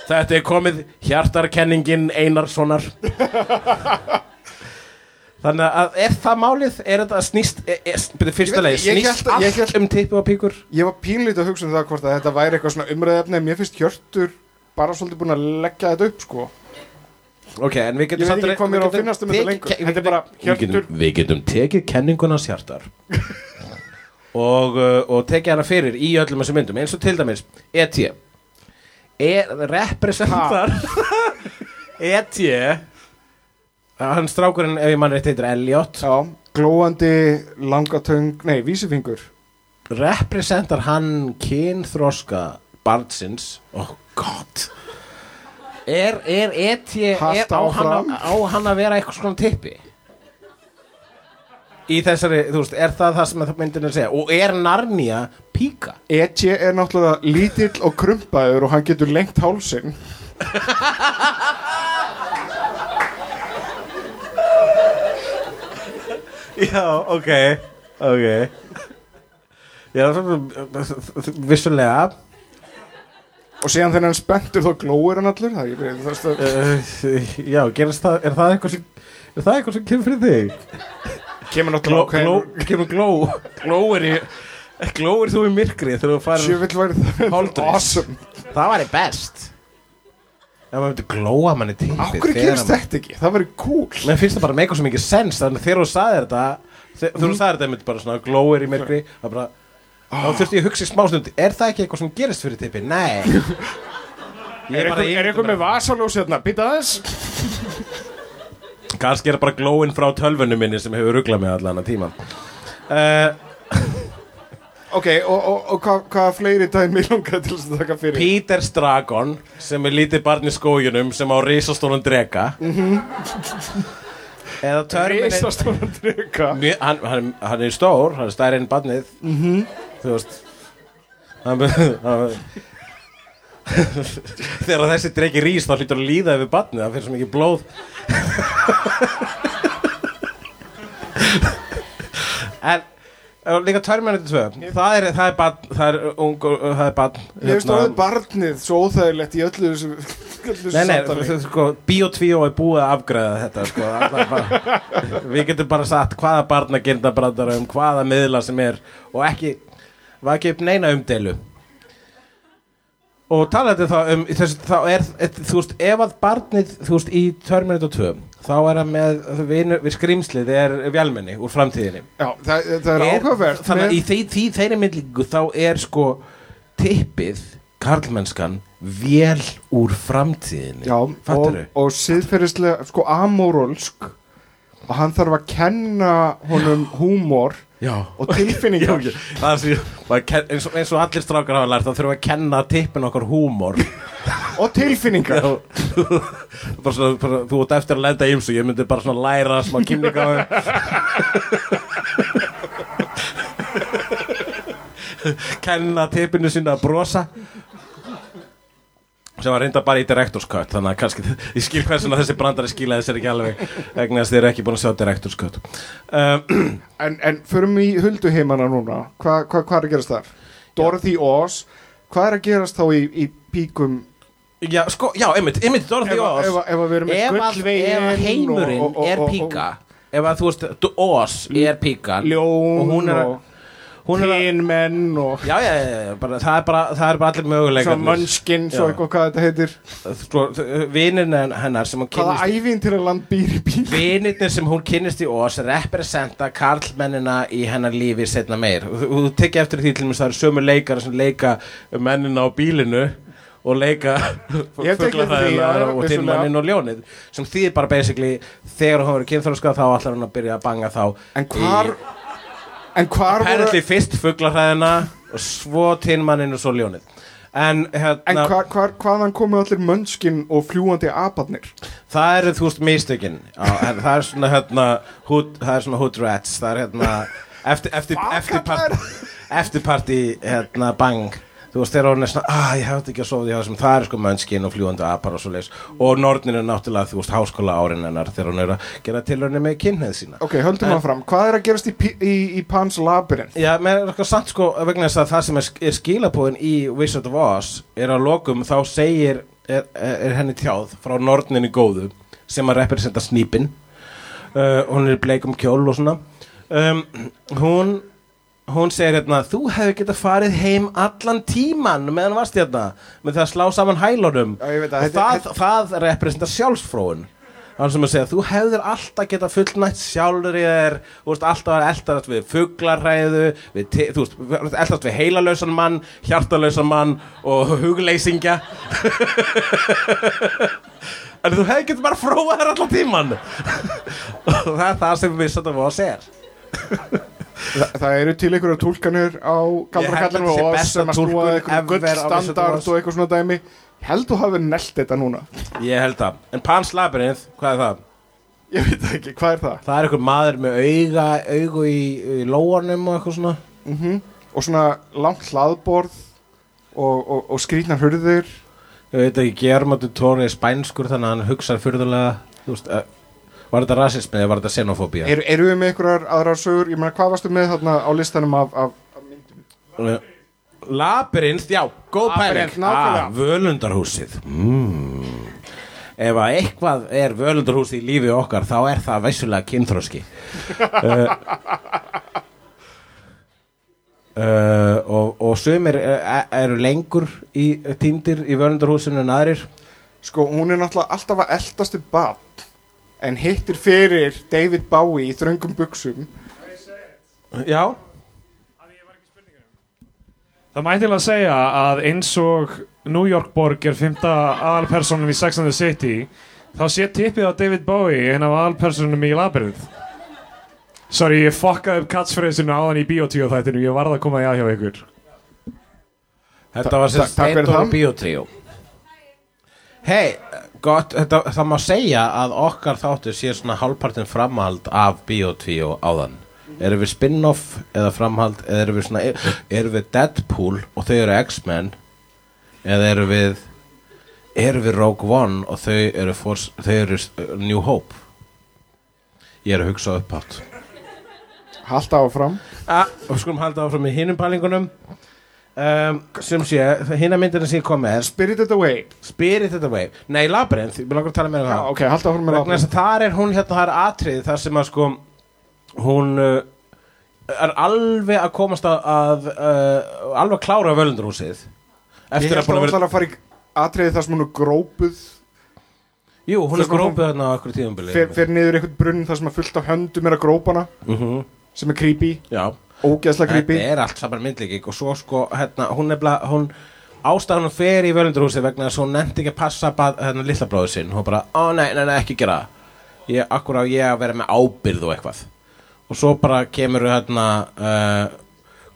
Þetta er komið hjartarkenningin Einarssonar. *laughs* Þannig að er það málið? Er þetta snýst, er, er, fyrsta leið, snýst allt um tippu og píkur? Ég var pínlítið að hugsa um það hvort að þetta væri eitthvað svona umræðefni Mér finnst Hjörtur bara svolítið búin að leggja þetta upp sko Ok, en við Ég getum veit samt ekki hvað mér á að finnast um þetta lengur. Þetta er bara við getum- Hjörtur- Við getum tekið kenningunars hjartar. *laughs* Og, uh, og tekið hana fyrir í öllum þessum myndum. Eins og til dæmis E.T. er representar *laughs* E.T. hann strákurinn ef ég mann rétt heitir Elliot. Já, glóandi langatöng, nei, vísifingur. Representar hann kynþroska barnsins. Oh god er, er E.T. er, á, hann, að- á hann að vera eitthvað svona tippi? Í þessari, þú veist, er það það sem það myndin er að segja? Og er Narnia píka Etje er náttúrulega lítill og krumpaður og hann getur lengt hálsinn. *laughs* Já, ok ok. Já, vissulega og síðan þegar hann spenntur þá glóir hann allur það, ég, það, það, uh, já, gerast það er það eitthvað sem er það eitthvað sem kemur fyrir þig? Kemur gló, náttúrulega gló, kemur gló glóir í glóir þú í myrkri þegar þú farir sjöfill væri það Holdress. awesome. Það væri best. Ef maður myndi glóa manni til Akkur gerist þetta ekki, það væri cool. Mér finnst það bara meika svo mikið sens þannig þegar þú sagðir þetta þe- þegar þú sagðir þetta myndi bara svona glóir í myrkri það bara þá þurfti ég að hugsa í smásnund er það ekki eitthvað sem gerist fyrir tippi? Nei. *laughs* Ég Er bara eitthvað, er eitthvað með vasaljós hérna, býta aðeins. Kannski er það bara glóin frá tölvunum minni sem hefur ruglað mig allan að tíma. Uh, *laughs* Ok, og, og, og hvað hva fleiri dæmi langar til þess að taka fyrir? Peter Stragon sem er lítið barn í skójunum sem á risastónum drega eða Terminator Rísastóran drika Mjö- hann, hann, hann er stór, hann er stærri en barnið þú veist þegar þessi dregi rís þá hlýtur að líða yfir barnið það fyrir svo mikið blóð. En og líka Terminator 2 það er, það er barn það er, ung, það er barn Ég veist að barnið svo óþægilegt í öllu þessu sko, Bíotvíó er búið að afgræða þetta sko, bara, *laughs* Við getum bara sagt hvaða barna gerinda brandara um hvaða miðla sem er og ekki ekki upp neina umdeilu. Og talaði þá um þess, þá er, þú veist, ef að barnið þú veist, í Terminator 2 þá er hann með, við, við skrýmslið er vélmenni úr framtíðinni. Já, það, það er áhugavert þannig að í því, því, þeirri myndlingu þá er sko tippið karlmennskan vél úr framtíðinni. Já, og, Fattarðu? og siðferðislega, sko, amorolsk og hann þarf að kenna honum húmor og tilfinningar. *laughs* Já, já. Ken- eins, og, eins og allir strákar hafa lært þá þurfum við að kenna tippin okkar húmor. *laughs* Og tilfinningar. *laughs* Bara svona, bara, þú ert eftir að lenda í ymsu ég myndi bara svona læra smá kynning á kenna tippinu sína að brosa sem var reynda bara í Director's Cut þannig að kannski, *laughs* ég skil hversuna þessi brandari skilaði sér ekki alveg þess að þið eru ekki búin að sjá Director's Cut. Um, *clears throat* en, en förum í hulduheimana núna. Hvað hva, hva er að gerast þar? Dorothy Oz hvað er að gerast þá í, í píkum? Já, sko, já, einmitt, einmitt Dorothy ef, Oz. ef, ef við erum með gullveginn ef heimurinn og- og- og- er píka ef að þú veist, Oz er píkan ljón og er, og og já, já, já, bara, það, er bara, það er bara allir möguleikar. Svona munchkin svo eitthvað hvað þetta heitir. Sko, vinnin hennar sem hún hvaða kynnist ævinn til að land býr í bíl Vinirnir sem hún kynnist í Oz representa karlmennina í hennar lífi setna meir. Og þú, tekja eftir því til mér það eru sömu leikar sem leika mennina á bílinu og leika *laughs* því, fuglafræðina og tilmannin og ljónið sem þýðir bara basically þegar hún verið kynþróskað þá ætlar hún að byrja að banga þá en hvar en hvar voru Apparently fyrst fuglafræðina og svo tilmannin og svo ljónið. En en hérna, hvar, hvar, hvaðan komu allir munchkin og fljúandi apadnir það eru þú veist mistökin. Já, en það er svona hérna hood, það er svona hood rats. Það er hérna *laughs* eftir, eftir, eftir, kallar part, eftir party hérna bang þú veist þegar hún er svona að ég hefði ekki að sofa því þessum það er sko mönskinn og fljúandi apar og svo leis og nornin er náttúrulega þú veist háskóla árin hennar þegar hún er að gera tilhörni með kynneið sína. Ok, höldum það fram, hvað er að gerast í, í, í Pans Labyrinth Já, er eitthvað samt sko vegna þess að það sem er, er skilabúin í Wizard of Oz er að lokum þá segir er, er henni tjáð frá norninni góðu sem að representa snýpin uh, hún er í bleikum kjól og svona. Um, hún hún segir hérna þú hefur getað farið heim allan tíman meðan varst hérna með það að slá saman hælunum. Já, veit að og það, það representa sjálfsfróun. Hann sem að segja, þú hefðir alltaf getað fullnætt sjálfur í þér alltaf að eldast við veist, eldast við heilalausan mann hjartalausan mann og hugleysingja *laughs* en þú hefði getað bara fróað þér allan tíman *laughs* og það er það sem við setjum á að *laughs* segja Þa, það eru til einhverja tólkanir á Ég galdra held að kallar þetta sé og oss sem að snúa of gullstandard og eitthvað svona dæmi. Held þú hafi nelt þetta núna. Ég held að, en Pans Labyrinth, hvað er það? Ég veit það ekki, hvað er það? það er einhver maður með auga augu í, í lóanum og eitthvað svona. Mm Og svona langt hlaðborð og, og, og skrýtnar hurðir. Ég veit ekki, del Toro er spænskur þannig að hann hugsaði fyrðulega þú veist, uh, var þetta rasismi eða var þetta xenofóbía? Er, Eru við með einhverjar aðrar sögur? Ég meina, hvað varstu með þarna á listanum af, af, af myndum? Labyrinth, já, góð pæling. Ah, Völundarhúsið. Mm. ef að eitthvað er völundarhúsið í lífi okkar þá er það veisulega kynþróski uh, *laughs* uh, og, og sumir uh, eru lengur í týndir í völundarhúsinu en aðrir. Sko, hún er náttúrulega alltaf að eldastu bad en hittir fyrir David Bowie í þröngum buksum já, Það mætti til að segja að eins og New York borg er fymta aðalpersonum í Sex and the City þá sé tippið á David Bowie einn af aðalpersonum í Labyrinth. Sorry, ég fokkaði upp catchphrase-inu áðan í Biotíu þættinu, ég varð að koma í að hjá ykkur. Þetta var sér það. Bíotríó Hei, gott, þetta, það má segja að okkar þáttur sé svona hálfpartin framhald af Bíotríó áðan. Erum við spin-off eða framhald eða erum við svona, erum við Deadpool og þau eru X-Men eða erum við erum við Rogue One og þau eru, Force, þau eru uh, New Hope? Ég er að hugsa upphátt. Halta áfram. Ah, og skulum halda áfram í hinum pælingunum um, sem sé, hinna myndina sem ég kom með. Spirited Away Spirited Away Nei, Labyrinth, ég vil að tala meira um það. ok, halta áfram með að þar er hún hérna, það er atrið þar sem að sko hún uh, er alveg að komast að, að uh, alveg að klára völundurhúsið Ég eftir að búin að að vera að í atriði þar sem hún er grópuð. Jú, hún er grópið þarna á okkur tíðumbili fer, fer niður einhvern brunn þar sem er fullt af höndum er að grópana Mhm, sem er creepy, Já, ógeðslega creepy. þetta er allt saman myndlíking og svo sko, hérna, hún er bla, hún ástæðan hún fer í völundurhúsið vegna þess að hún nefndi ekki að passa bað, hérna, litla bróðu sinn, hún bara, ó nei, nei, nei, ekki gera það. Ég, akkur á ég að vera með ábyrð og eitthvað. Og svo bara kemur hérna uh,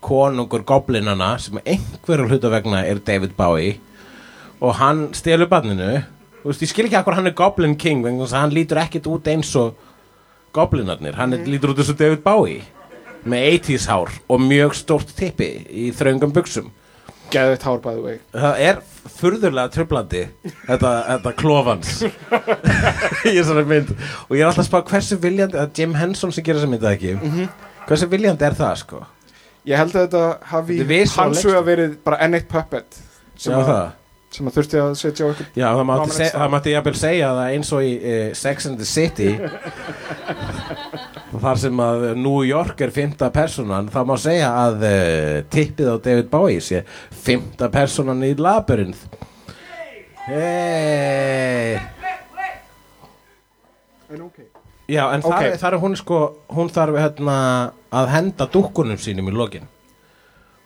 konungur goblinana sem einhverjum hluta vegna er David Bowie og hann stelur barninu. Þú veist, ég skil ekki akkur hann er Goblin King vegna þess að hann lítur ekkit út eins og goblinarnir, hann er, lítur út eins og David Bowie með 80s hár og mjög stórt tippi í þröngum buksum Geðveitt hár by the way. Það er furðurlega tröflandi þetta, þetta klofans. *laughs* Í þessari mynd. Og ég er alltaf að spá hversu viljandi að Jim Henson sem gerir þessa mynd eða ekki? Hversu viljandi er það sko? Ég held að þetta hafi Þetta er visual hans huga verið bara enn eitt puppet sem Já, að það. Sem að þurfti að setja á ykkur Já, það mátti, star. það mátti jafnvel segja það eins og í uh, Sex and the City *laughs* þar sem að New York er fymta personan þá má segja að uh, tippið á David Bowie sé fymta personan í labyrinth Hey En ok Já, en Ok. þar, þar er hún sko hún þarf hérna að henda dúkkunum sínum í lokin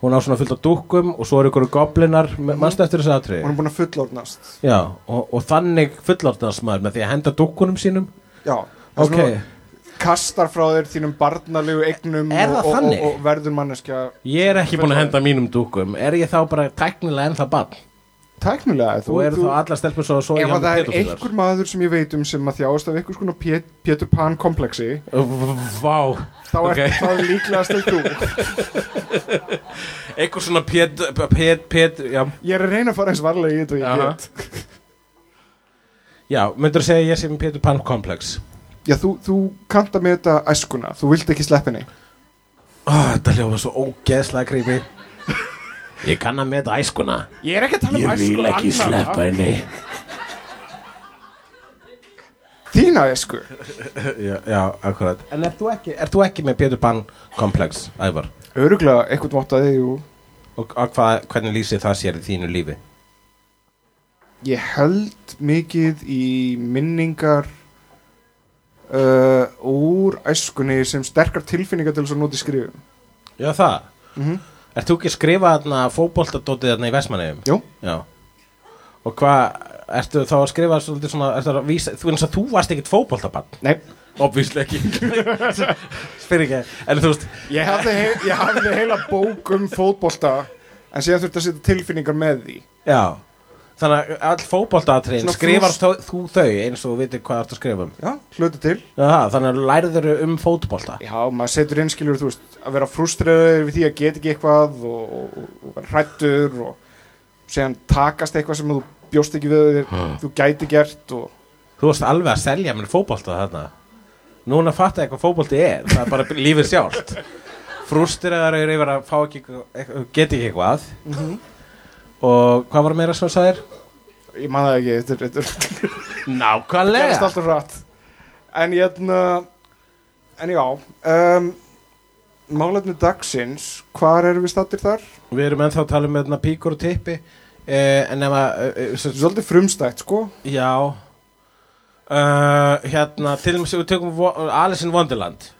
hún á svona fullt af dúkkum og svo eru ykkur goblinar, mannstu eftir þessu atriði? Hún er búin að fullorðnast. Já, og, og þannig fullorðnast maður með því að henda dúkkunum sínum. Já Ok, Kastar frá þér þínum barnalegu það og, og, og, verður manneskja ég er ekki búin að henda mínum dúkkum. Er ég þá bara teknilega ennþá bann? Tæknilega Þú eru þá allar stelpur svo, svo Ef að það er einhver maður sem ég veit um sem að þjáast af einhvers konar Pét- Pétur Pan kompleksi Vá. þá Ok. er það líklegast til þú. *laughs* Eitthvað svona pét, pét, pét Ég er að reyna að fara eins varlega í þetta og ég get. Já myndur segja að ég sé með Pétur Pan komplex? Já, þú, þú kannt að með þetta æskuna Þú vilt ekki Ó, Þetta hljóða svo ógeðslega creepy Ég kann að meta æskuna Ég er ekki að tala um æsku annarra. henni Þína æsku Já, já akkurat En ert þú ekki, ert þú ekki með Pétur Pan komplex, Ævar? Öruglega eitthvað vottaði jú. Og, og hvað, hvernig lýsir það sér í þínu lífi? Ég held mikið í minningar uh, úr æskunni sem sterkar tilfinningar til þess að nota í skrifum Já, það mm Ert þú ekki að skrifa þarna fótboltadótið þarna í Vestmannegjum? Jú. Já. Og hvað, ertu þá að skrifa svolítið svona, ertu að vísa, þú veist að þú varst ekkit fótboltabann? Nei, Obvíslega ekki. *laughs* Spyr ekki, en þú veist, ég hafði, he ég hafði heila bók um fótbolta en síðan þurfti að setja tilfinningar með því já. Þannig að all fótboltaatriðin Svona skrifar frús- þú, þú þau eins og þú veitir hvað ertu að skrifa um. Já, hluti til Já, þannig að lærður um fótbolta. Já, maður setur inn skilur, þú veist, að vera frústræður við því að geta ekki eitthvað og, og, og vera hrættur og síðan takast eitthvað sem þú bjóst ekki við þér, þú gæti gert og Þú varst alveg að selja mér fótbolta þarna. Núna fatta ég hvað fótbolti er, það er bara lífið sjálft. *laughs* Frústiraðar eru yfir að fá ekki, eitthvað- geta ekki eitthvað. Og hvað var meira sem þú sagðir? ég man það ekki, þetta er- er- gerist Nákvæmlega. alltaf rætt en ég en já um, málefni dagsins hvar erum við stattir þar? Við erum ennþá að tala um hérna, píkur og tippi eh, En ef að eh, eh, Svolítið frumstætt, sko Já uh, Hérna Til og með sem við tökum Vo- Alice in Wonderland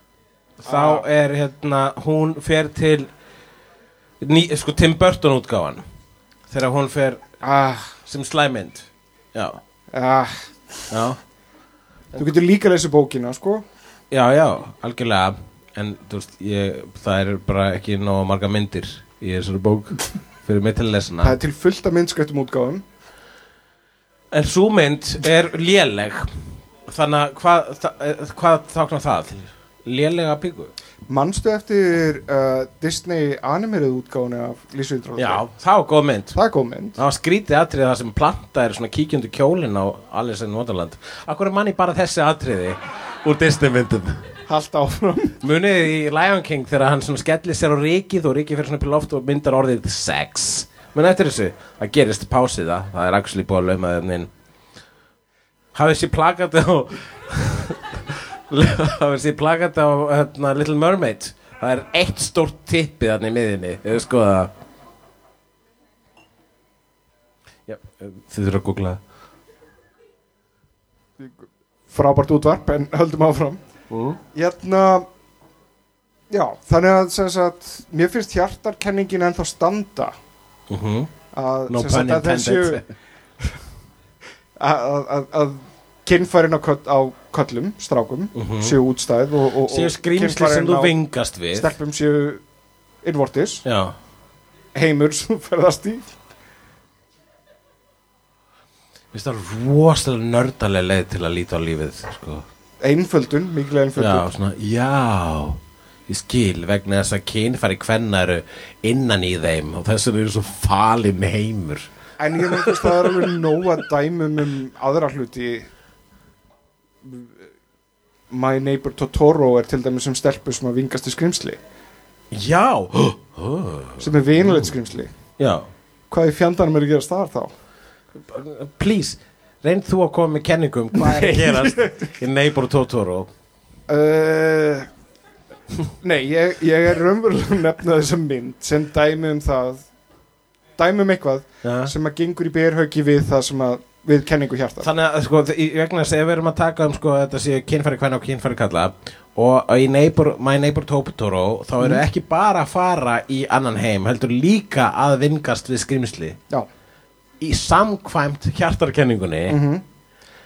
Þá Ah. er hérna Hún fer til ný, Sko Tim Burton útgáfan Þegar hún fer ah, sem slæmynd Já. Ah, Já. Þú getur líka að lesa bókina, sko. Já, já, algjörlega. En veist, ég, það er bara ekki nóg marga myndir í þessari bók fyrir mig til að lesa hana. Það er til fullt af myndskvættum útgáfum. En svo mynd er léleg. Þannig að hvað, eh, hvað þáknar það? Lélega píku? Manstu eftir uh, Disney animerið útgáfunu af Lísvildróð? Já, það var góð mynd. Það er góð mynd. Það var skrítið atriði það sem planta er svona kíkjundu kjólin á Alice in Wonderland. Akkur er manni bara þessi atriði úr Disney myndum? Hallt áfram. Munið í Lion King þegar hann svona skellir sér á ríkið og ríkið fyrir svona upp í loft og myndar orðið sex. Munið eftir þessu, það gerist pásið það. Það er actually búið að lauma þeim inn. Hafið sér plakati á Hafið sér plakati á hérna, Little Mermaid. Það er eitt stórt tippið þannig í miðinni Eða skoða það. Já, þið þurfa að googla það. Frábært útvarp en höldum áfram. Mm. Hérna Já, þannig að sagt, mér finnst hjartarkenningin ennþá standa. Mm -hmm. að, No sagt, að intended. *laughs* að, að, að kynfærin á, köll, á köllum, strákum Mhm. séu útstæð og, og, Séu skrýmsli sem þú á vingast við. stelpum séu innvortis, Já. Heimur sem ferðast í. Vist það er rosalega nördalega leið til að líta á lífið sko. einföldun, mikil Já, einföldun svona, já. Ég skil vegna þess að kynfæri kvenna eru innan í þeim og þess vegna eru svo falin heimur. En ég þess að það er alveg nóga dæmum um aðra hluti My Neighbor Totoro er til dæmis sem stelpu sem að vingast í skrimsli Já! *gasps* Sem er vinulegt skrimsli Já. Hvað í fjandanum er að gerast þar þá? please, reynd þú að koma með kenningum hvað er að gerast í Neighbor Totoro? Uh, Nei, ég, ég er raunverulega að nefna þessa mynd sem dæmi um það dæmi um eitthvað ja. sem að gengur í berhauki við það sem að við kenningu hjarta þannig að sko, í vegna þess að við erum að taka um sko, þetta sé kynfæri kvenna og kynfæri kalla og í neighbor, My Neighbor Totoro þá eru ekki bara að fara í annan heim, heldur líka að vingast við skrimsli. Já, í samkvæmt hjartarkenningunni mm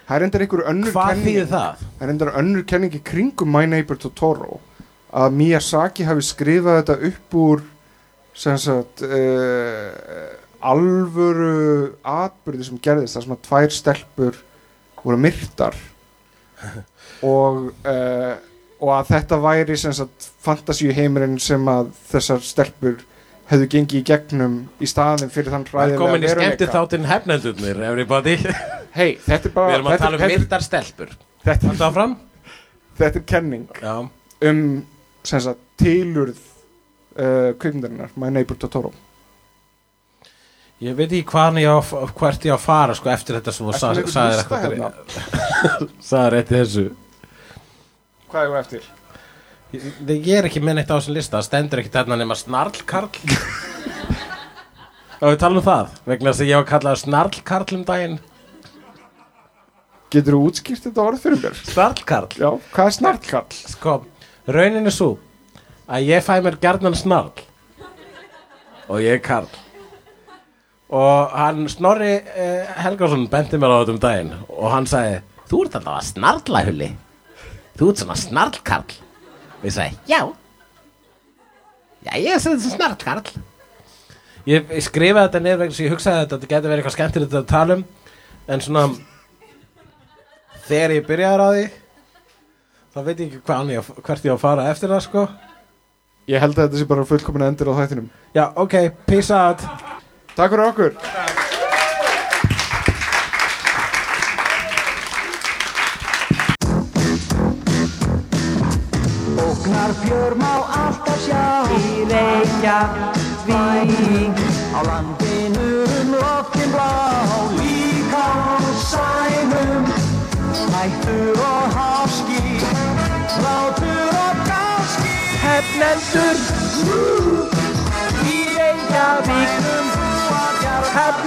það er endur einhver önnur hvað þýðir það? Það er endur önnur kenning í kringum My Neighbor Totoro að Miyazaki hafi skrifað þetta upp úr sem sagt uh, alvöru atbyrði sem gerðist þar sem að tvær stelpur voru myrtar. *laughs* Og uh, og að þetta væri sem sagt fantasíu heimurinn sem að þessar stelpur hefðu gengið í gegnum í staðin fyrir þann Það er komin í skemmti þáttinn hefnendurnir, everybody. Hei, þetta er bara Við erum að tala um myrtar stelpur. Þetta, Þetta áfram? þetta er kenning Já. um sem sagt, tilurð uh, kvikmyndarinnar My Neighbor Totoro Ég veit ekki hvaðan ég á, hvert ég á að fara sko eftir þetta sem þú Ertu sa- með einhvern sagðir lista eitthvað *laughs* sagðir rétt í þessu. Hvað er það eftir? ég, ég er ekki með neitt á þessum lista það stendur ekki þarna nema snarlkarl. Og við talum um það vegna þess að ég var kallað snarlkarl um daginn. Getur þú útskýrt þetta orð fyrir mér? snarlkarl? Já, hvað er snartkall? sko, raunin er svo að ég fæ mér gjarnan snarl. Og ég er karl og hann Snorri eh, Helgason benti mér á þetta um daginn og hann sagði, þú ert alltaf að snarla hulli. Þú ert svona snarlkarl. Og ég sagði, já. Já, ég er svona snarlkarl. Ég, ég skrifaði þetta niður vegna sem ég hugsaði að þetta geti verið eitthvað skemmtilegt að tala um en svona þegar ég byrjaði á því þá veit ég ekki hvað ég, hvert ég á að fara eftir það sko. Ég held að þetta sé bara fullkomin endur á þættinum. Já, ok, peace out Takk fyrir okkur. Ógnar fjör má alltaf sjá. Í Reykjavík. Á landinu um loftin blá Líka á sænum. Hættur og háski Látur og gáski. Hefnendur Í Reykjavíknum Hefnendur